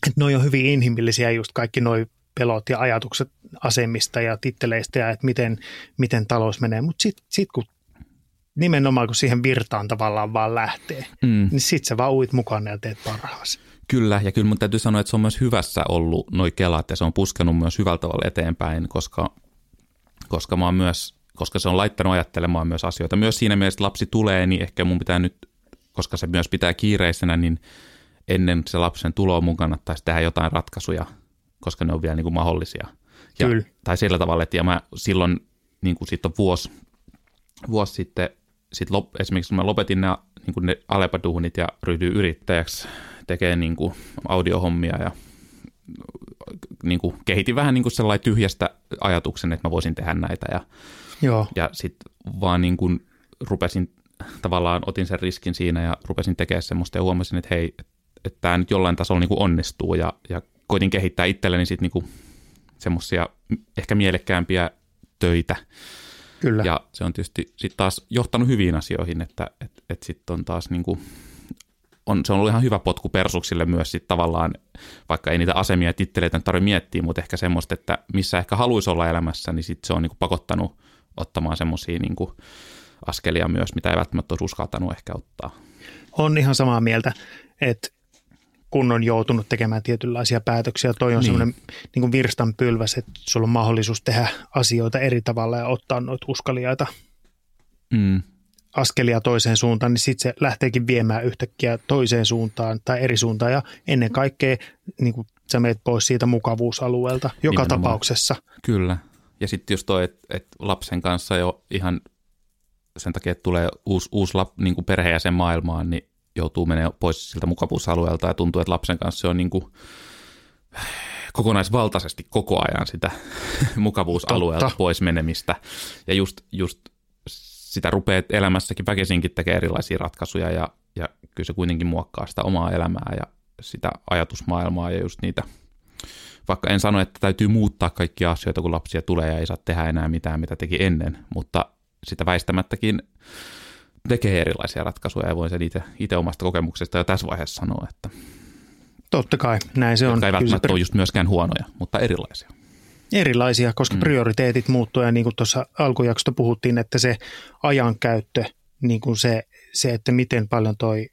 että noi on hyvin inhimillisiä just kaikki noi pelot ja ajatukset asemista ja titteleistä ja että miten, miten talous menee. Mutta sitten sit kun nimenomaan kun siihen virtaan tavallaan vaan lähtee, mm. niin sitten sä vaan uit mukana ja teet parhaasi. Kyllä, ja kyllä mun täytyy sanoa, että se on myös hyvässä ollut noi kelat ja se on puskenut myös hyvällä tavalla eteenpäin, koska, koska mä oon myös koska se on laittanut ajattelemaan myös asioita. Myös siinä mielessä, että lapsi tulee, niin ehkä mun pitää nyt, koska se myös pitää kiireisenä, niin ennen se lapsen tuloa mun kannattaisi tehdä jotain ratkaisuja, koska ne on vielä niin kuin mahdollisia. Ja, Kyllä. Tai sillä tavalla, että ja mä silloin, niin kuin sitten vuosi, vuosi sitten, sit lop, esimerkiksi mä lopetin ne, niin kuin ne alepaduunit ja ryhdyin yrittäjäksi, tekee niin kuin audiohommia ja niin kuin kehitin vähän niin kuin sellainen tyhjästä ajatuksen, että mä voisin tehdä näitä ja, Joo, ja sitten vaan niin kuin rupesin, tavallaan otin sen riskin siinä ja rupesin tekemään semmoista ja huomasin, että hei, että et tämä nyt jollain tasolla niin kuin onnistuu ja, ja koitin kehittää itselleni sitten niin kuin semmoisia ehkä mielekkäämpiä töitä kyllä. ja se on tietysti sitten taas johtanut hyviin asioihin, että et, et sitten on taas niin kuin, on, se on ollut ihan hyvä potku persuksille myös sitten tavallaan, vaikka ei niitä asemia ja titteleitä tarvitse miettiä, mutta ehkä semmoista, että missä ehkä haluaisi olla elämässä, niin sitten se on niin kuin pakottanut ottamaan semmoisia niin kuin askelia myös, mitä ei välttämättä olisi uskaltanut ehkä ottaa. on ihan samaa mieltä, että kun on joutunut tekemään tietynlaisia päätöksiä, toi on Niin. semmoinen niin virstanpylväs, että sulla on mahdollisuus tehdä asioita eri tavalla ja ottaa noita uskaliaita Mm, askelia toiseen suuntaan, niin sitten se lähteekin viemään yhtäkkiä toiseen suuntaan tai eri suuntaan ja ennen kaikkea niin kuin sä meet pois siitä mukavuusalueelta joka Nimenomaan. tapauksessa. kyllä. Ja sitten just toi, että et lapsen kanssa jo ihan sen takia, että tulee uusi, uusi lap, niin kuin perheenjäsen maailmaan, niin joutuu menemään pois siltä mukavuusalueelta ja tuntuu, että lapsen kanssa se on niin kuin kokonaisvaltaisesti koko ajan sitä mukavuusalueelta Totta. pois menemistä. Ja just, just sitä rupeat elämässäkin väkisinkin tekemään erilaisia ratkaisuja ja, ja kyllä se kuitenkin muokkaa sitä omaa elämää ja sitä ajatusmaailmaa ja just niitä, vaikka en sano, että täytyy muuttaa kaikkia asioita, kun lapsia tulee ja ei saa tehdä enää mitään, mitä teki ennen, mutta sitä väistämättäkin tekee erilaisia ratkaisuja ja voin sen itse, omasta kokemuksesta jo tässä vaiheessa sanoa, että Totta kai, näin se on. jotka ei välttämättä ole just myöskään huonoja, mutta erilaisia. Erilaisia, koska mm. prioriteetit muuttuu ja niin kuin tuossa alkujaksosta puhuttiin, että se ajankäyttö, niin kuin se, se, että miten paljon toi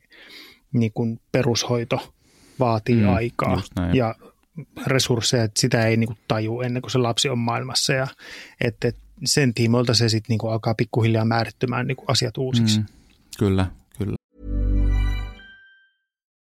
niin kuin perushoito vaatii Mm, aikaa näin. ja resursseja, että sitä ei niin kuin taju ennen kuin se lapsi on maailmassa ja että että sen tiimoilta se sitten niin kuin alkaa pikkuhiljaa määrittymään niin kuin asiat uusiksi. Mm, kyllä, kyllä.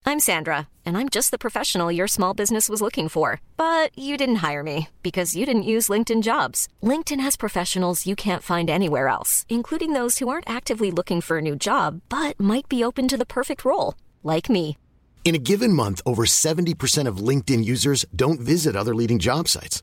I'm Sandra, and I'm just the professional your small business was looking for. But you didn't hire me because you didn't use LinkedIn jobs. LinkedIn has professionals you can't find anywhere else, including those who aren't actively looking for a new job but might be open to the perfect role, like me. In a given month, over 70% of LinkedIn users don't visit other leading job sites.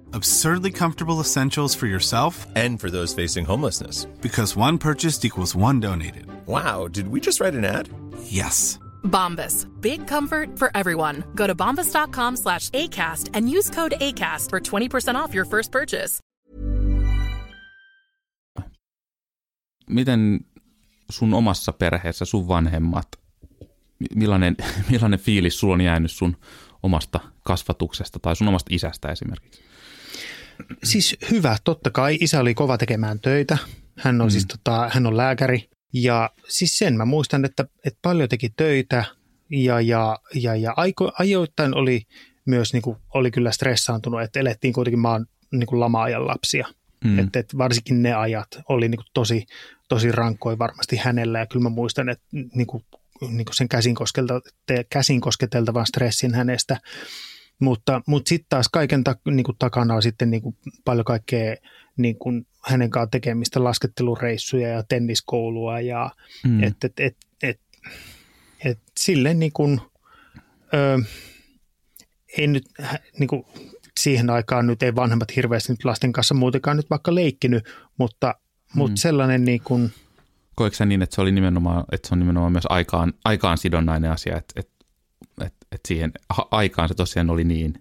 Absurdly comfortable essentials for yourself And for those facing homelessness. because one purchased equals one donated. Wow, did we just write an ad? Yes. Bombas. Big comfort for everyone. Go to bombas.com slash ACAST and use code ACAST for 20% off your first purchase. Miten sun omassa perheessä, sun vanhemmat, mi- millainen, millainen fiilis sulla on jäänyt sun omasta kasvatuksesta tai sun omasta isästä esimerkiksi? Siis hyvä, totta kai. Isä oli kova tekemään töitä. Hän on mm. siis tota, hän on lääkäri. Ja siis sen mä muistan, että, että paljon teki töitä ja, ja, ja, ja aiko, ajoittain oli myös niin kuin, oli kyllä stressaantunut, että elettiin kuitenkin maan niin kuin lama-ajan lapsia. Mm. Että, että varsinkin ne ajat oli niin kuin tosi, tosi rankkoja varmasti hänellä ja kyllä mä muistan, että niin kuin, niin kuin sen käsin, koskelta- käsin kosketeltavan stressin hänestä. Mutta, mutta sitten taas kaiken ta, niin kuin takana on sitten niin kuin paljon kaikkea niin kuin hänen kanssaan tekemistä, laskettelureissuja ja tenniskoulua ja Mm. et, et, et, et, et silleen niin kuin, ö, ei nyt niin kuin siihen aikaan nyt ei vanhemmat hirveästi nyt lasten kanssa muutenkaan nyt vaikka leikkinyt, mutta, mutta sellainen niin kuin, Koiko sä niin, että se, oli nimenomaan, että se on nimenomaan myös aikaan, aikaan sidonnainen asia, että, että, että, että siihen aikaan se tosiaan oli niin?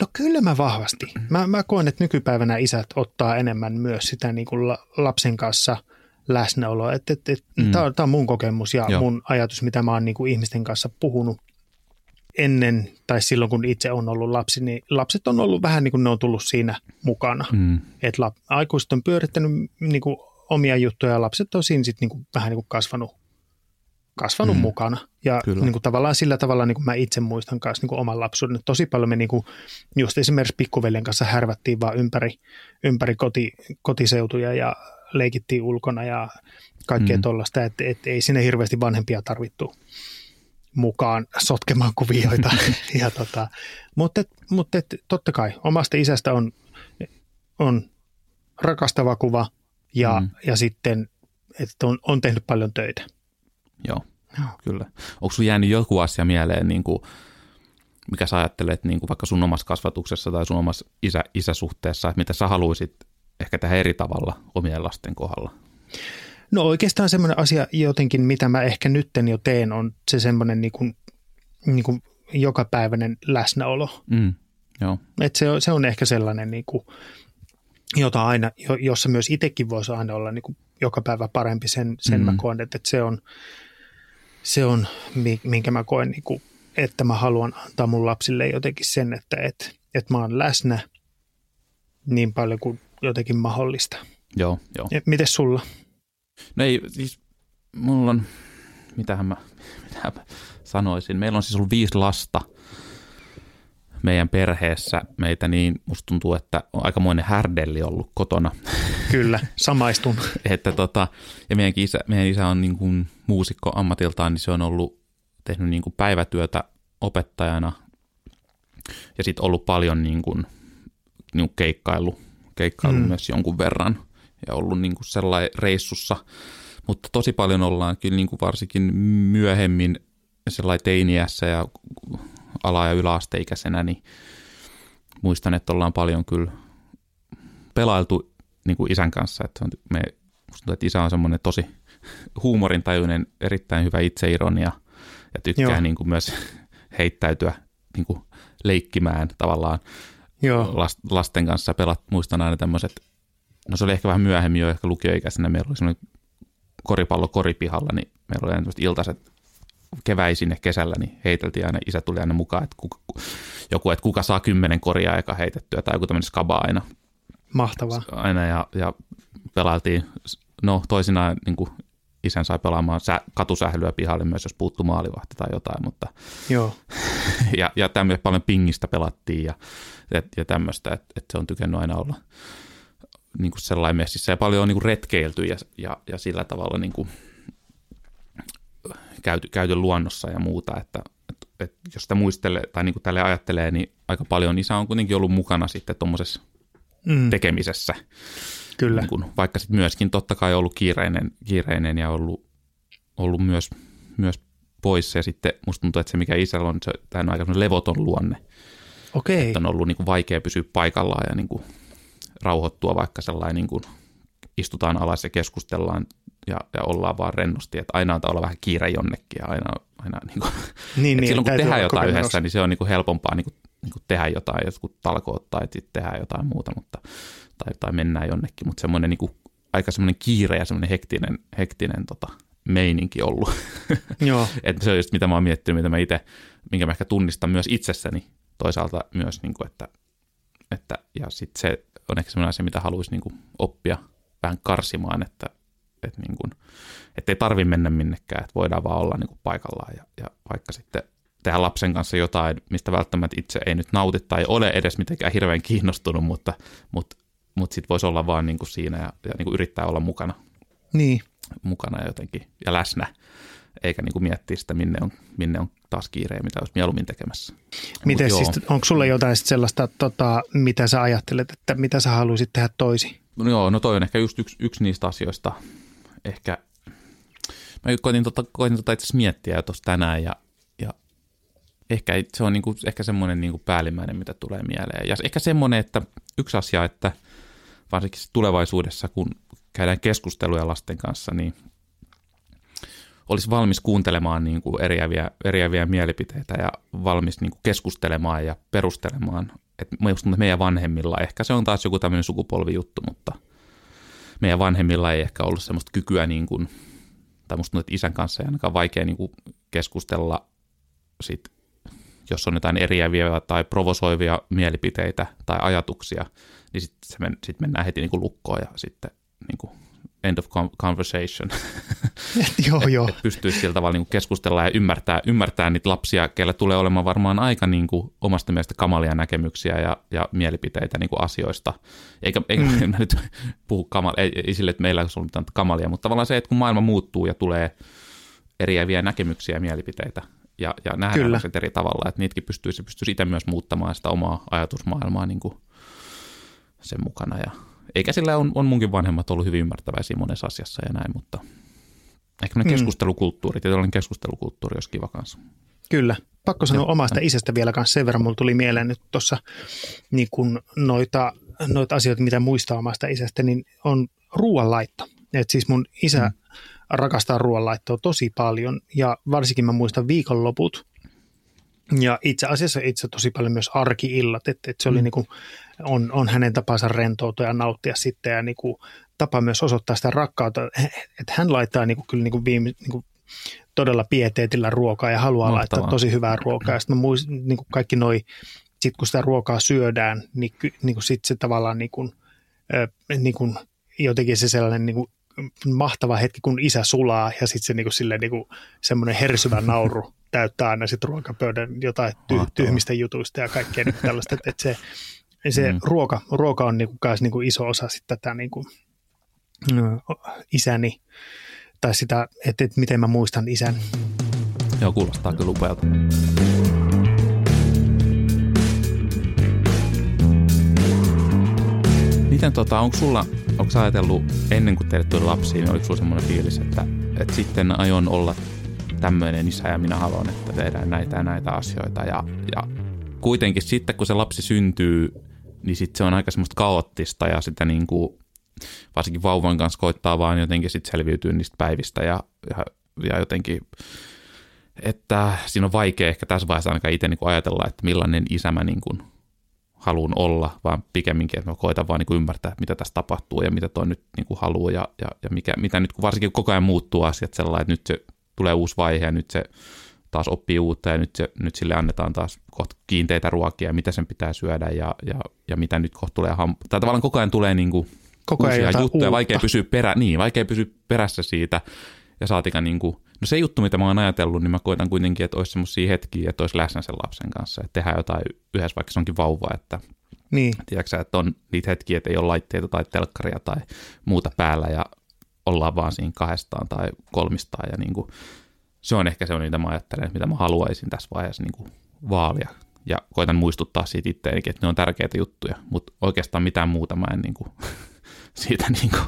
No kyllä mä vahvasti. Mä, mä koen, että nykypäivänä isät ottaa enemmän myös sitä niin kuin la, lapsen kanssa läsnäolo. Et, et, et, mm. Tämä on, on mun kokemus ja Joo. mun ajatus, mitä mä oon niin kuin ihmisten kanssa puhunut ennen tai silloin, kun itse on ollut lapsi, niin lapset on ollut vähän niin kuin ne on tullut siinä mukana. Mm. Et lap, aikuiset on pyörittänyt niin kuin omia juttuja ja lapset on siinä sitten niin kuin, vähän niin kuin kasvanut, kasvanut mm. mukana. Ja Kyllä. niin kuin, tavallaan sillä tavalla niin kuin mä itse muistan myös niin kuin oman lapsuuden. että Tosi paljon me niin kuin, just esimerkiksi pikkuveljen kanssa härvättiin vaan ympäri, ympäri koti, kotiseutuja ja leikittiin ulkona ja kaikkea mm. tuollaista, että et, ei sinne hirveästi vanhempia tarvittu mukaan sotkemaan kuvioita. ja tota, mutta et, mutta et, totta kai omasta isästä on, on rakastava kuva ja, mm. ja sitten, että on, on tehnyt paljon töitä. Joo, Joo. kyllä. Onko sun jäänyt joku asia mieleen, niin kuin, mikä sä ajattelet niin kuin vaikka sun omassa kasvatuksessa tai sun omassa isä, isäsuhteessa, että mitä sä haluaisit ehkä tehdä eri tavalla omien lasten kohdalla? No oikeastaan semmoinen asia jotenkin, mitä mä ehkä nytten jo teen, on se semmoinen niin kuin, niin kuin jokapäiväinen läsnäolo. Mm. Joo, Et se, on, se on ehkä sellainen, niin kuin, jota aina, jo- jossa myös itsekin voisi aina olla niin kuin joka päivä parempi. Sen, sen mm. Mä koen, että se on, se on mi- minkä mä koen, niin kuin, että mä haluan antaa mun lapsille jotenkin sen, että, että, että mä oon läsnä niin paljon kuin jotenkin mahdollista. joo, joo. Ja Mites sulla? No ei, siis mulla on, mitähän mä, mitähän mä sanoisin, meillä on siis ollut viisi lasta meidän perheessä meitä, niin musta tuntuu, että on aikamoinen härdelli ollut kotona. Kyllä, samaistun. että tota, ja meidänkin isä, meidän isä on niin kuin muusikko ammatiltaan, niin se on ollut tehnyt niin kuin päivätyötä opettajana ja sitten ollut paljon niin kuin, niin kuin keikkailu, keikkailu. Mm. myös jonkun verran ja ollut niin kuin sellainen reissussa, mutta tosi paljon ollaan kyllä niin kuin varsinkin myöhemmin sellainen teiniässä ja ala- ja yläasteikäisenä, niin muistan, että ollaan paljon kyllä pelailtu niin kuin isän kanssa, että me, tuntuu, että isä on semmoinen tosi huumorintajuinen, erittäin hyvä itseironia ja tykkää Joo. niin kuin myös heittäytyä niin kuin leikkimään tavallaan Joo, last, lasten kanssa. Pelat, muistan aina tämmöiset, no se oli ehkä vähän myöhemmin jo ehkä lukioikäisenä, meillä oli semmoinen koripallo koripihalla, niin meillä oli aina tämmöiset iltaiset keväisin ja kesällä, niin heiteltiin aina, isä tuli aina mukaan, että kuka, joku, että kuka saa kymmenen koria eka heitettyä tai joku tämmöinen skaba aina. Mahtavaa. aina ja, ja pelailtiin, no toisinaan niin kuin isän sai pelaamaan sä, katusählyä pihalle myös, jos puuttu maalivahti tai jotain, mutta Joo, ja, ja tämmöistä paljon pingistä pelattiin ja, ja, ja tämmöistä, että, että se on tykännyt aina olla niin kuin sellainen messissä. Ja paljon on niin kuin retkeilty ja, ja, ja sillä tavalla niin kuin käyty, käyty luonnossa ja muuta, että, että, että jos sitä muistelee tai niin kuin tälle ajattelee, niin aika paljon isä on kuitenkin ollut mukana sitten tuommoisessa mm, tekemisessä. kyllä. Niin kuin, vaikka sitten myöskin totta kai ollut kiireinen, kiireinen ja ollut, ollut myös, myös poissa. Ja sitten musta tuntuu, että se mikä isällä on, se, tämä on aika levoton luonne. Okei, Että on ollut niin kuin vaikea pysyä paikallaan ja niin kuin rauhoittua, vaikka sellainen niin kuin istutaan alas ja keskustellaan ja, ja ollaan vaan rennosti. Että aina on olla vähän kiire jonnekin ja aina, aina niin kuin, niin, et niin, silloin kun tehdään jotain yhdessä, niin se on niin kuin helpompaa niin kuin, niin kuin tehdä jotain, jotkut talkoot tai sitten tehdään jotain muuta, mutta, tai, tai mennään jonnekin, mutta semmoinen niin kuin, aika semmoinen kiire ja semmoinen hektinen, hektinen tota, meininki ollut. Joo, että se on just mitä mä oon miettinyt, mitä mä itse, minkä mä ehkä tunnistan myös itsessäni toisaalta myös, niin kuin, että, että, ja sitten se on ehkä semmoinen asia, mitä haluaisi niin kuin, oppia vähän karsimaan, että, että niin kuin, ei tarvi mennä minnekään, että voidaan vaan olla niin kuin paikallaan ja, ja vaikka sitten tehdä lapsen kanssa jotain, mistä välttämättä itse ei nyt nauti tai ole edes mitenkään hirveän kiinnostunut, mutta, mutta, mutta sitten voisi olla vaan niin kuin siinä ja, ja niin kuin yrittää olla mukana, niin. mukana jotenkin ja läsnä, eikä niin kuin miettiä sitä, minne on, minne on taas kiire ja mitä olisi mieluummin tekemässä. Miten Mut siis, onko sulla jotain sit sellaista, tota, mitä sä ajattelet, että mitä sä haluaisit tehdä toisin? No joo, no toi on ehkä just yksi, yksi niistä asioista. Ehkä, mä koitin tota, koitin tota itse miettiä jo tuossa tänään ja, ja ehkä se on niinku, ehkä semmoinen niinku päällimmäinen, mitä tulee mieleen. Ja ehkä semmoinen, että yksi asia, että varsinkin tulevaisuudessa, kun käydään keskusteluja lasten kanssa, niin olisi valmis kuuntelemaan niin kuin eriäviä, eriäviä mielipiteitä ja valmis niin kuin keskustelemaan ja perustelemaan. Et meidän vanhemmilla, ehkä se on taas joku tämmöinen sukupolvijuttu, mutta meidän vanhemmilla ei ehkä ollut semmoista kykyä niin kuin, tai musta tuntuu, että isän kanssa ei ainakaan vaikea niin kuin keskustella sit, jos on jotain eriäviä tai provosoivia mielipiteitä tai ajatuksia, niin sitten sit mennään heti niin kuin lukkoon ja sitten niin kuin end of conversation. joo, joo. Et pystyisi sillä tavalla niin keskustella ja ymmärtää, ymmärtää niitä lapsia, kelle tulee olemaan varmaan aika niin kuin omasta mielestä kamalia näkemyksiä ja, ja mielipiteitä niin kuin asioista. Eikä, eikä mm. mä nyt puhu kamal, ei, ei sille, että meillä on mitään kamalia, mutta tavallaan se, että kun maailma muuttuu ja tulee eriäviä näkemyksiä ja mielipiteitä, ja, ja nähdään se eri tavalla, että niitäkin pystyisi, pystyisi itse myös muuttamaan sitä omaa ajatusmaailmaa niin kuin sen mukana ja eikä sillä on, on munkin vanhemmat ollut hyvin ymmärtäväisiä monessa asiassa ja näin, mutta ehkä ne mm. keskustelukulttuuri, tietynlainen keskustelukulttuuri olisi kiva kanssa. Kyllä. Pakko sanoa Joo. omasta isästä vielä kanssa sen verran. Mulla tuli mieleen nyt tuossa niin kun noita, noita asioita, mitä muistaa omasta isästä, niin on ruoanlaitto. Et siis mun isä mm. rakastaa ruoanlaittoa tosi paljon ja varsinkin mä muistan viikonloput. Ja itse asiassa itse tosi paljon myös arkiillat, että, että se oli mm. niin kuin on, on hänen tapansa rentoutua ja nauttia sitten ja niin kuin, tapa myös osoittaa sitä rakkautta, että hän laittaa niin kuin, kyllä niin kuin viime, niin kuin, todella pieteetillä ruokaa ja haluaa Mahtavaa. laittaa tosi hyvää ruokaa. Ja sitten muist, niin kuin kaikki noi, sit kun sitä ruokaa syödään, niin, niin kuin sit se tavallaan niin kuin, niin kuin, jotenkin se sellainen niin kuin, mahtava hetki, kun isä sulaa ja sitten se niin kuin, silleen, niin kuin, semmoinen hersyvä nauru täyttää aina sitten ruokapöydän jotain ty- tyhmistä jutuista ja kaikkea niin tällaista, että, että se, se mm. ruoka, ruoka on niinku, myös niinku iso osa sit tätä niinku, isäni, tai sitä, että, että miten mä muistan isän. Joo, kuulostaa kyllä upealta. Miten tota, onko sulla, onko ajatellut ennen kuin teille tuli lapsi, niin oliko sulla semmoinen fiilis, että, että sitten aion olla tämmöinen isä ja minä haluan, että tehdään näitä ja näitä asioita. Ja, ja kuitenkin sitten kun se lapsi syntyy, niin sitten se on aika semmoista kaoottista ja sitä niin kuin, varsinkin vauvan kanssa koittaa vaan jotenkin sitten selviytyä niistä päivistä ja, ja, ja jotenkin, että siinä on vaikea ehkä tässä vaiheessa ainakaan itse niin kuin ajatella, että millainen isä mä niin kuin haluan olla, vaan pikemminkin, että mä koitan vaan niin kuin ymmärtää, mitä tässä tapahtuu ja mitä toi nyt niin kuin haluaa ja, ja, ja mikä, mitä nyt, kun varsinkin koko ajan muuttuu asiat sellainen, että nyt se tulee uusi vaihe ja nyt se taas oppii uutta ja nyt, se, nyt sille annetaan taas kohta kiinteitä ruokia, mitä sen pitää syödä ja, ja, ja mitä nyt kohta tulee hamp- Tai tavallaan koko ajan tulee niin kuin koko ajan uusia juttuja, uutta. vaikea pysyä, perä, niin, vaikea pysyä perässä siitä ja saatika niin kuin, no se juttu, mitä mä oon ajatellut, niin mä koitan kuitenkin, että olisi semmoisia hetkiä, että olisi läsnä sen lapsen kanssa, että tehdään jotain yhdessä, vaikka se onkin vauva, että niin. Tiedätkö että on niitä hetkiä, että ei ole laitteita tai telkkaria tai muuta päällä ja ollaan vaan siinä kahdestaan tai kolmistaan ja niin kuin, se on ehkä se, mitä mä ajattelen, mitä mä haluaisin tässä vaiheessa niin kuin vaalia. Ja koitan muistuttaa siitä itseänikin, että ne on tärkeitä juttuja, mutta oikeastaan mitään muuta mä en niin kuin, siitä niin kuin,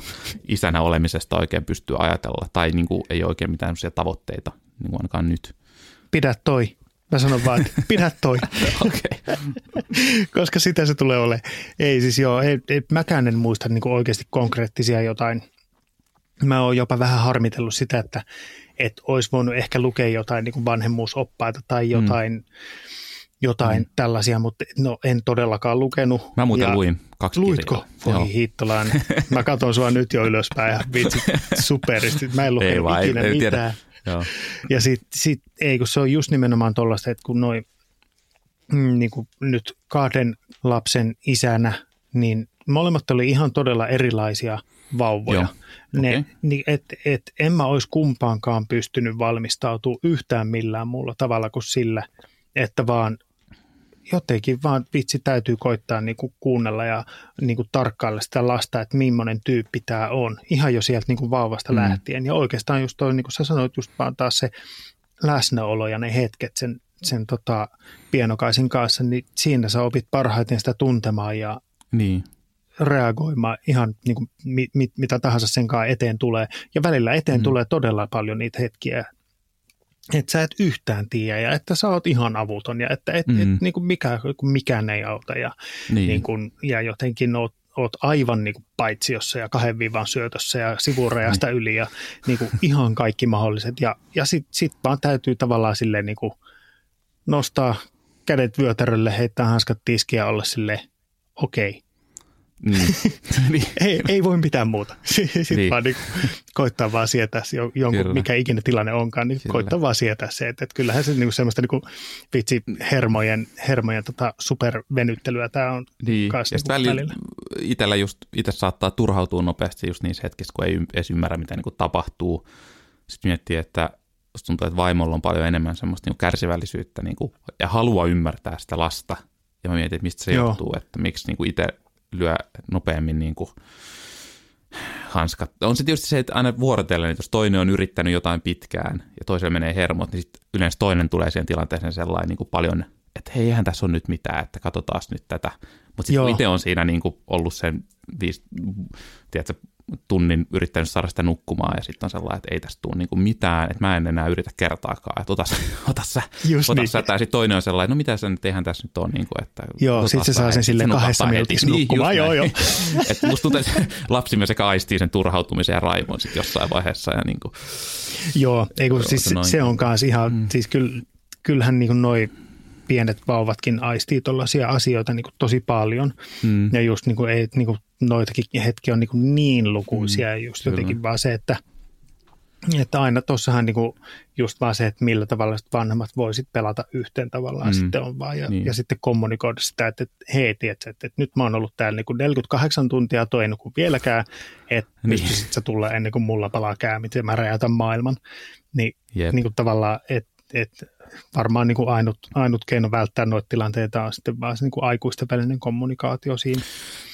isänä olemisesta oikein pysty ajatella, tai niin kuin, ei oikein mitään tavoitteita, niin kuin ainakaan nyt. Pidä toi. Mä sanon vaan, että pidä toi. okay. Koska sitä se tulee olemaan. Ei siis joo, ei, ei, mäkään en muista niin kuin oikeasti konkreettisia jotain. Mä oon jopa vähän harmitellut sitä, että että olisi voinut ehkä lukea jotain niin kuin vanhemmuusoppaita tai mm. jotain, mm. jotain mm. tällaisia, mutta no en todellakaan lukenut. Mä muuten ja luin kaksi Luitko? Voi hittolaan. Mä katson sua nyt jo ylöspäin ja vitsi superisti. Mä en lukenut ei ikinä ei, mitään. Joo. Ja sitten sit, ei, kun se on just nimenomaan tuollaista, että kun noin mm, niin kuin nyt kahden lapsen isänä, niin molemmat oli ihan todella erilaisia vauvoja. Joo. Ne, okay. niin, et, et, en mä olisi kumpaankaan pystynyt valmistautumaan yhtään millään muulla tavalla kuin sillä, että vaan jotenkin vaan vitsi täytyy koittaa niin kuin kuunnella ja niin kuin tarkkailla sitä lasta, että millainen tyyppi tämä on. Ihan jo sieltä niin kuin vauvasta mm. lähtien. Ja oikeastaan just toi, niin kuin sä sanoit, just vaan taas se läsnäolo ja ne hetket sen, sen tota, pienokaisen kanssa, niin siinä sä opit parhaiten sitä tuntemaan ja niin reagoimaan ihan niin kuin mit, mit, mitä tahansa sen kanssa eteen tulee. Ja välillä eteen mm. tulee todella paljon niitä hetkiä, että sä et yhtään tiedä ja että sä oot ihan avuton ja että et, mm. et, niin kuin mikä, mikään ei auta ja, niin. Niin kuin, ja jotenkin oot, oot aivan niin kuin paitsiossa ja kahden viivan syötössä ja sivurajasta niin. yli ja niin kuin ihan kaikki mahdolliset. Ja, ja sitten sit vaan täytyy tavallaan silleen niin kuin nostaa kädet vyötärölle, heittää hanskat tiskiä olla sille okei, okay. niin. ei, ei voi mitään muuta. Sitten Niin. vaan niin koittaa vaan sietää se jo- jonkun, Kyllä. mikä ikinä tilanne onkaan, niin Kyllä. koittaa vaan sietää se. Että, että kyllähän se niin semmoista niin vitsi hermojen, hermojen tota supervenyttelyä tämä on Niin, kans ja niin välillä, välillä. Itellä just, itse saattaa turhautua nopeasti just niissä hetkissä, kun ei edes ymmärrä, mitä niin tapahtuu. Sitten miettii, että tuntuu, että vaimolla on paljon enemmän semmoista niin kärsivällisyyttä niin kuin, ja halua ymmärtää sitä lasta. Ja mä mietin, että mistä se Joo. johtuu, että miksi niin itse lyö nopeammin niin kuin, hanskat. On se tietysti se, että aina vuorotellen, että jos toinen on yrittänyt jotain pitkään ja toiselle menee hermot, niin sitten yleensä toinen tulee siihen tilanteeseen sellainen niin kuin paljon, että hei, eihän tässä ole nyt mitään, että katsotaan nyt tätä. Mutta sitten itse on siinä niin kuin ollut sen viisi, tiedätkö, tunnin yrittänyt saada sitä nukkumaan ja sitten on sellainen, että ei tästä tule niin kuin mitään, että mä en enää yritä kertaakaan, että ota, ota sä, Just ota niin. sä, tämä. sitten toinen on sellainen, no mitä sä nyt, eihän tässä nyt ole, niin kuin, että Joo, sit se saa sen nukahtaa kahdessa minuutissa Niin, nukkumaan, joo, joo. Et musta tuntuu, että lapsi myös sekä aistii sen turhautumisen ja raivon sitten jossain vaiheessa. Ja niin kuin, Joo, ei kun Joo, siis se se, on kanssa ihan, mm. siis kyllä, kyllähän niin noi pienet vauvatkin aistii tuollaisia asioita niin tosi paljon. mm, Ja just niin kuin, ei, niin kuin noitakin hetkiä on niin, kuin niin lukuisia mm, just kyllä. jotenkin vaan se, että, että aina tuossahan niin kuin just vaan se, että millä tavalla vanhemmat voisit pelata yhteen tavallaan Mm. sitten on vaan ja, Niin. ja sitten kommunikoida sitä, että, että hei, tiedätkö, että, että nyt mä oon ollut täällä niin kuin 48 tuntia, toi ei nuku vieläkään, että Niin. pystyisit sä tulla ennen kuin mulla palaa käämit ja mä räjäytän maailman. Niin, Jep. niin kuin tavallaan, että että varmaan niin kuin ainut, ainut keino välttää noita tilanteita on sitten vaan se niin kuin aikuisten välinen kommunikaatio siinä.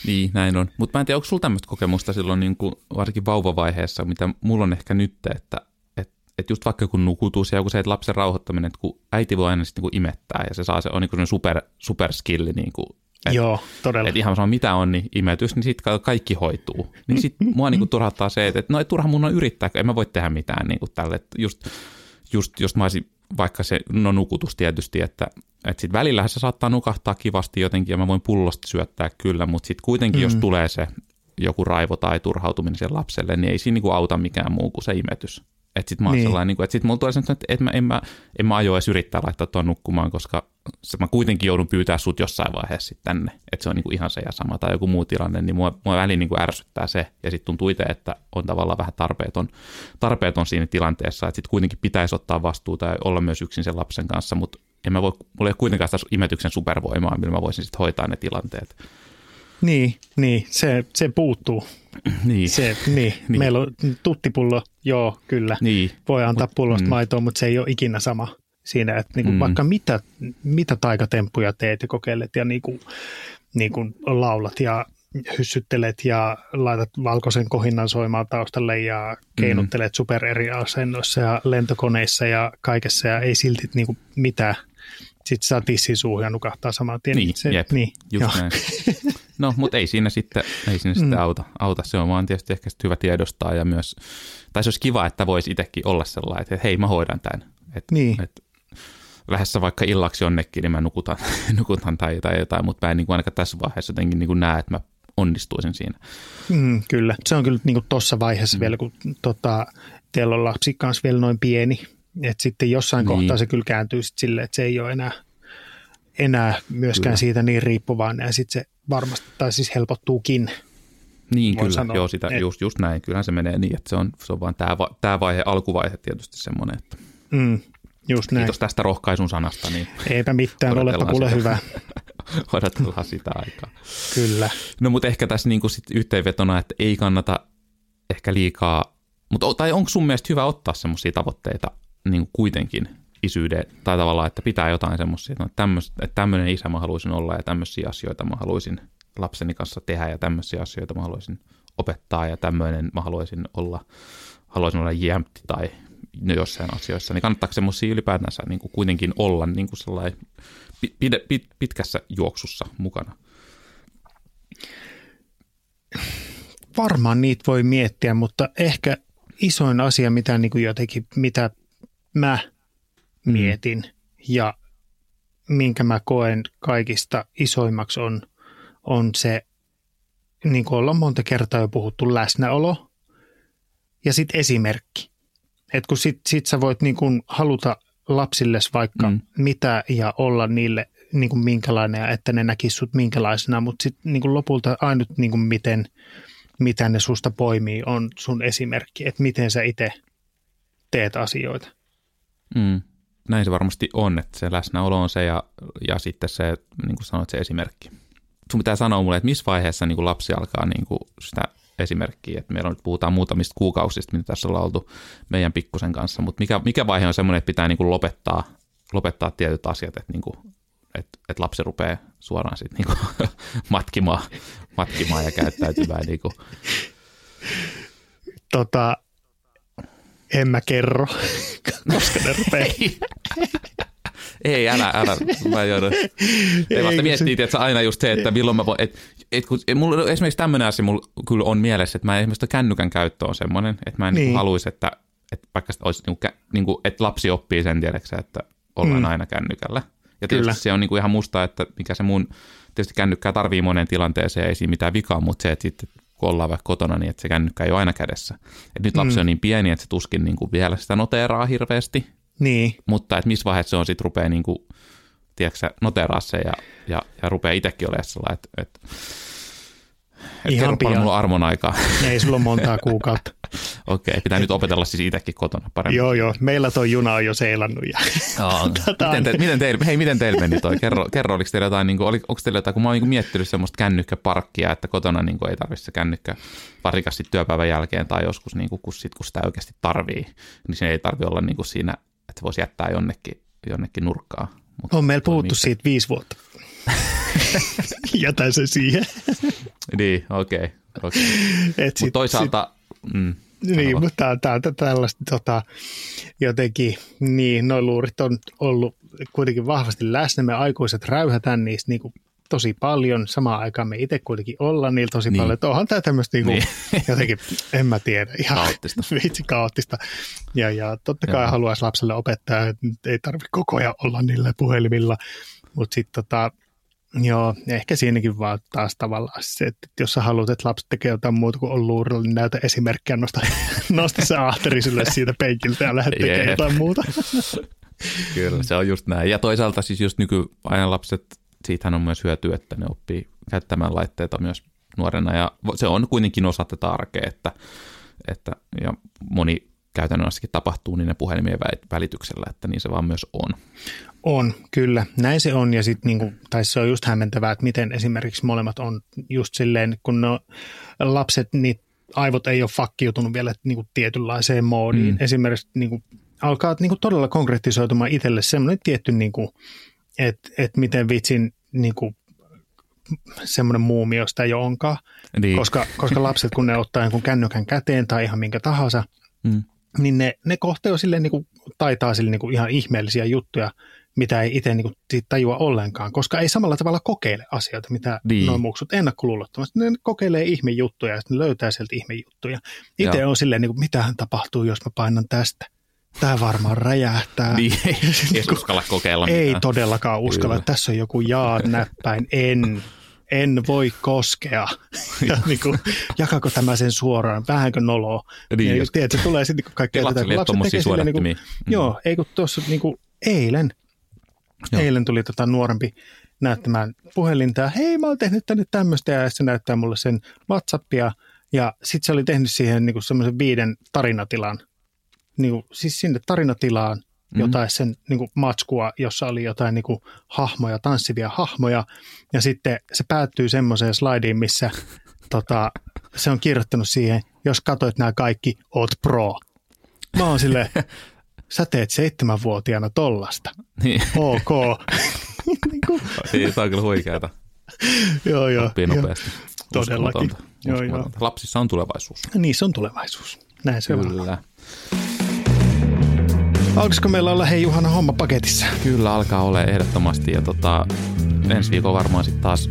Niin, näin on. Mutta mä en tiedä, onko sulla tämmöistä kokemusta silloin niin kuin, varsinkin vauvavaiheessa, mitä mulla on ehkä nyt, että et, et just vaikka kun nukutus ja joku se, että lapsen rauhoittaminen, että kun äiti voi aina sitten niin imettää ja se saa se, on niin kuin super, super skilli, niin kuin, et, Joo, todella. Et ihan sama mitä on, niin imetys, niin sitten kaikki hoituu. Niin sitten mua niinku turhauttaa se, että et, no ei turha mun on yrittää, kun en mä voi tehdä mitään niinku tälle. Just, just jos mä olisin vaikka se, no nukutus tietysti, että, että sitten välillähän se saattaa nukahtaa kivasti jotenkin ja mä voin pullosta syöttää kyllä, mutta sitten kuitenkin mm. jos tulee se joku raivo tai turhautuminen sen lapselle, niin ei siinä niinku auta mikään muu kuin se imetys. Että sitten mä oon niin. Sellainen, niinku, että sitten mulla tulee että et mä, en, mä, en mä aio edes yrittää laittaa tuon nukkumaan, koska mä kuitenkin joudun pyytää sut jossain vaiheessa sitten tänne. Että se on niinku ihan se ja sama tai joku muu tilanne, niin mua, mua väliin niinku ärsyttää se. Ja sitten tuntuu itse, että on tavallaan vähän tarpeeton, tarpeeton siinä tilanteessa, että sitten kuitenkin pitäisi ottaa vastuuta ja olla myös yksin sen lapsen kanssa, mutta en mä voi, mulla ei ole kuitenkaan sitä imetyksen supervoimaa, millä mä voisin sitten hoitaa ne tilanteet. Niin, niin se, se puuttuu. Niin, Se, niin. Niin. Meillä on tuttipullo, joo, kyllä. niin. Voi antaa Mut- pullosta mm. maitoa, mutta se ei ole ikinä sama siinä, että niinku Mm. mm. vaikka mitä, mitä taikatemppuja teet ja kokeilet ja niinku, niinku laulat ja hyssyttelet ja laitat valkoisen kohinnan soimaan taustalle ja keinuttelet super eri asennoissa ja lentokoneissa ja kaikessa ja ei silti niinku mitään. Sitten saa tissin suuhun ja nukahtaa saman tien. Niin, se, jep, niin, just joo. näin. No, mutta ei siinä sitten, ei siinä sitten auta, auta. Se on vaan tietysti ehkä hyvä tiedostaa ja myös, tai se olisi kiva, että voisi itsekin olla sellainen, että hei mä hoidan tämän. Et, Niin. et, lähdessä vaikka illaksi jonnekin, niin mä nukutan, nukutan tai, tai jotain, mutta mä en niin kuin ainakaan tässä vaiheessa jotenkin niin kuin näe, että mä onnistuisin siinä. Mm, kyllä. Se on kyllä niin tuossa vaiheessa mm. vielä, kun tota, teillä on lapsi kanssa vielä noin pieni. Että sitten jossain Niin. kohtaa se kyllä kääntyy sit silleen, että se ei ole enää, enää myöskään Kyllä. siitä niin riippuvainen. Ja sitten se varmasti, tai siis helpottuukin. Niin Voin kyllä, sanoa, joo, sitä, et- just, just näin. Kyllähän se menee niin, että se on, se on vaan tämä, va, tämä vaihe, alkuvaihe tietysti semmoinen, että Mm, just näin. kiitos tästä rohkaisun sanasta, niin Eipä mitään, olepa kuule hyvä. odotellaan sitä aikaa. Kyllä. No mutta ehkä tässä niin sit yhteenvetona, että ei kannata ehkä liikaa, mutta tai onko sun mielestä hyvä ottaa semmoisia tavoitteita niin kuitenkin isyyden, tai tavallaan, että pitää jotain semmoisia, että, no, että tämmöinen isä mä haluaisin olla ja tämmöisiä asioita mä haluaisin lapseni kanssa tehdä ja tämmöisiä asioita mä haluaisin opettaa ja tämmöinen mä haluaisin olla, haluaisin olla jämpti tai no jossain asioissa, niin kannattaako semmoisia ylipäätänsä niin kuin kuitenkin olla niin kuin sellainen pi- pide- pit- pitkässä juoksussa mukana? Varmaan niitä voi miettiä, mutta ehkä isoin asia, mitä niin kuin jotenkin, mitä mä mietin ja minkä mä koen kaikista isoimmaksi on, on se, niin kuin ollaan monta kertaa jo puhuttu, läsnäolo ja sitten esimerkki. Et kun sit, sit sä voit niin kuin haluta lapsilles vaikka Mm. mitä ja olla niille niin kuin minkälainen ja että ne näkis sut minkälaisena, mutta sitten niin lopulta ainut niin kuin miten, mitä ne susta poimii on sun esimerkki, että miten sä itse teet asioita. Mm. Näin se varmasti on, että se läsnäolo on se ja, ja sitten se, niin kuin sanoit, se esimerkki. Sun pitää sanoa mulle, että missä vaiheessa niin kuin lapsi alkaa niin kuin sitä esimerkkiä, että meillä on nyt puhutaan muutamista kuukausista, mitä tässä ollaan oltu meidän pikkusen kanssa, mutta mikä, mikä vaihe on semmoinen, että pitää niin kuin lopettaa, lopettaa tietyt asiat, että, niin kuin, että, että lapsi rupeaa suoraan sitten niin kuin matkimaan, matkimaan ja käyttäytymään niin kuin. Tota, en mä kerro, koska ne rupeaa. Ei, älä, älä. Mä joudun. Ei vasta miettii, että aina just se, että milloin mä voin, et, et, kun, mulla, esimerkiksi tämmöinen asia mulla kyllä on mielessä, että mä esimerkiksi kännykän käyttö on semmoinen, että mä en niin. haluaisi, että, että vaikka olisi, niin kuin, niin kuin, että lapsi oppii sen tiedäksä, että ollaan mm. aina kännykällä. Ja tietysti kyllä. se on niin kuin ihan musta, että mikä se mun, tietysti kännykkää tarvii moneen tilanteeseen, ei siinä mitään vikaa, mutta se, että sitten kun ollaan vaikka kotona, niin että se kännykkä ei ole aina kädessä. Et nyt lapsi mm. on niin pieni, että se tuskin niin kuin vielä sitä noteeraa hirveästi, niin. Mutta että missä vaiheessa se on sitten rupeaa niin kuin, tiedätkö, noteraa se ja, ja, ja rupeaa itsekin olemaan sellainen, että, että et Ihan kerro paljon mulla armon aikaa. Ei sulla montaa kuukautta. Okei, okay, pitää nyt opetella siis itsekin kotona paremmin. Joo, joo. Meillä tuo juna on jo seilannut. Ja oh, miten, te, miten, teille, hei, miten teillä meni toi? Kerro, kerro oliko teillä jotain, niin kuin, onko teillä jotain, kun mä oon niin miettinyt semmoista kännykkäparkkia, että kotona niin kuin, ei tarvitse se kännykkä parikas työpäivän jälkeen tai joskus, niin kuin, kun, sit, kun sitä oikeasti tarvii, niin se ei tarvi olla niin kuin siinä että voisi jättää jonnekin, jonnekin nurkkaa. Mutta on meillä puhuttu siitä. siitä viisi vuotta. Jätän se siihen. niin, okei. Okay, okay. Mutta toisaalta... Sit, mm, niin, mutta tämä on tällaista tota, jotenkin, niin, noin luurit on ollut kuitenkin vahvasti läsnä. Me aikuiset räyhätään niistä niin kuin tosi paljon. Samaan aikaan me itse kuitenkin ollaan niillä tosi niin. paljon. Että onhan tämä tämmöistä niinku, niin. jotenkin, en mä tiedä, ihan kaoottista. vitsi kaoottista. Ja, ja totta kai Joo. haluaisi lapselle opettaa, että ei tarvitse koko ajan olla niillä puhelimilla. Mutta sitten tota, Joo, ehkä siinäkin vaan taas tavallaan se, että jos sä haluat, että lapset tekee jotain muuta kuin on luurilla, niin näytä esimerkkiä, nosta, nosta se ahteri sille siitä penkiltä ja lähde tekemään jotain muuta. Kyllä, se on just näin. Ja toisaalta siis just nykyajan lapset siitähän on myös hyötyä, että ne oppii käyttämään laitteita myös nuorena ja se on kuitenkin osa tätä arkea, että, että ja moni käytännön asiakin tapahtuu niin ne puhelimien välityksellä, että niin se vaan myös on. On, kyllä. Näin se on ja sitten niinku, tai se on just hämmentävää, että miten esimerkiksi molemmat on just silleen, kun no, lapset, niin aivot ei ole fakkiutunut vielä niinku tietynlaiseen moodiin. Mm. Esimerkiksi niinku, alkaa niinku todella konkretisoitumaan itselle semmoinen tietty niinku, että et miten vitsin niin kuin, semmoinen muumi, josta ei ole onkaan. Niin. Koska, koska lapset, kun ne ottaa jonkun kännykän käteen tai ihan minkä tahansa, mm. niin ne, ne kohtee silleen, niin kuin, taitaa sille niin kuin ihan ihmeellisiä juttuja, mitä ei itse niin tajua ollenkaan, koska ei samalla tavalla kokeile asioita, mitä niin. noin muksut ennakkoluulottomasti. Ne kokeilee ihmejuttuja ja sitten ne löytää sieltä ihmejuttuja. Itse on silleen, niin kuin, mitähän tapahtuu, jos mä painan tästä tämä varmaan räjähtää. Niin, ei, ei uskalla kokeilla mitään. Ei todellakaan uskalla. Kyllä. Tässä on joku jaa näppäin, en, en voi koskea. Ja niin kuin, jakako tämä sen suoraan, vähänkö noloa. Niin, ja tiedät, se tulee sitten niin kaikkea tätä. Kun lapset tekee niin kuin, mm. joo, ei kun tuossa niin kuin, eilen, joo. eilen tuli tota nuorempi näyttämään puhelinta ja hei mä oon tehnyt tänne tämmöistä ja se näyttää mulle sen Whatsappia ja sitten se oli tehnyt siihen niin semmoisen viiden tarinatilan niin kuin, siis sinne tarinatilaan mm. jotain sen niin kuin matskua, jossa oli jotain niin kuin, hahmoja, tanssivia hahmoja, ja sitten se päättyy semmoiseen slaidiin, missä tota, se on kirjoittanut siihen, jos katsoit nämä kaikki, oot pro. Mä oon silleen, sä teet seitsemänvuotiaana tollasta. Niin. Ok. niin kuin. Tämä on kyllä huikeata. joo, joo. Oppii nopeasti. Todellakin. Joo, joo. Lapsissa on tulevaisuus. Niissä on tulevaisuus. Näin se Kyllä. on. Alkaisiko meillä olla hei Juhana homma paketissa? Kyllä alkaa olla ehdottomasti ja tota, ensi viikolla varmaan sitten taas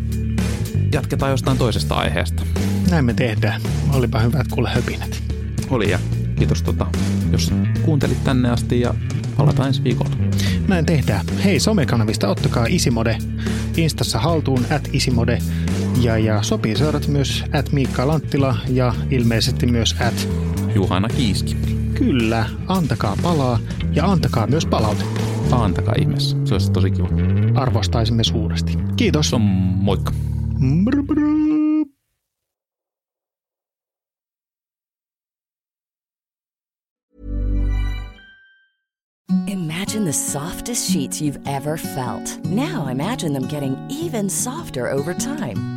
jatketaan jostain toisesta aiheesta. Näin me tehdään. Olipa hyvät kuule höpinät. Oli ja kiitos tota, jos kuuntelit tänne asti ja palataan ensi viikolla. Näin tehdään. Hei somekanavista ottakaa Isimode Instassa haltuun at Isimode ja, ja sopii seurata myös at Miikka Lanttila ja ilmeisesti myös at Juhana Kiiski. Kyllä, antakaa palaa ja antakaa myös palautetta. Antakaa ihmeessä. Se olisi tosi kiva. Arvostaisimme suuresti. Kiitos. On moikka. Moro, moro. Imagine the softest sheets you've ever felt. Now imagine them getting even softer over time.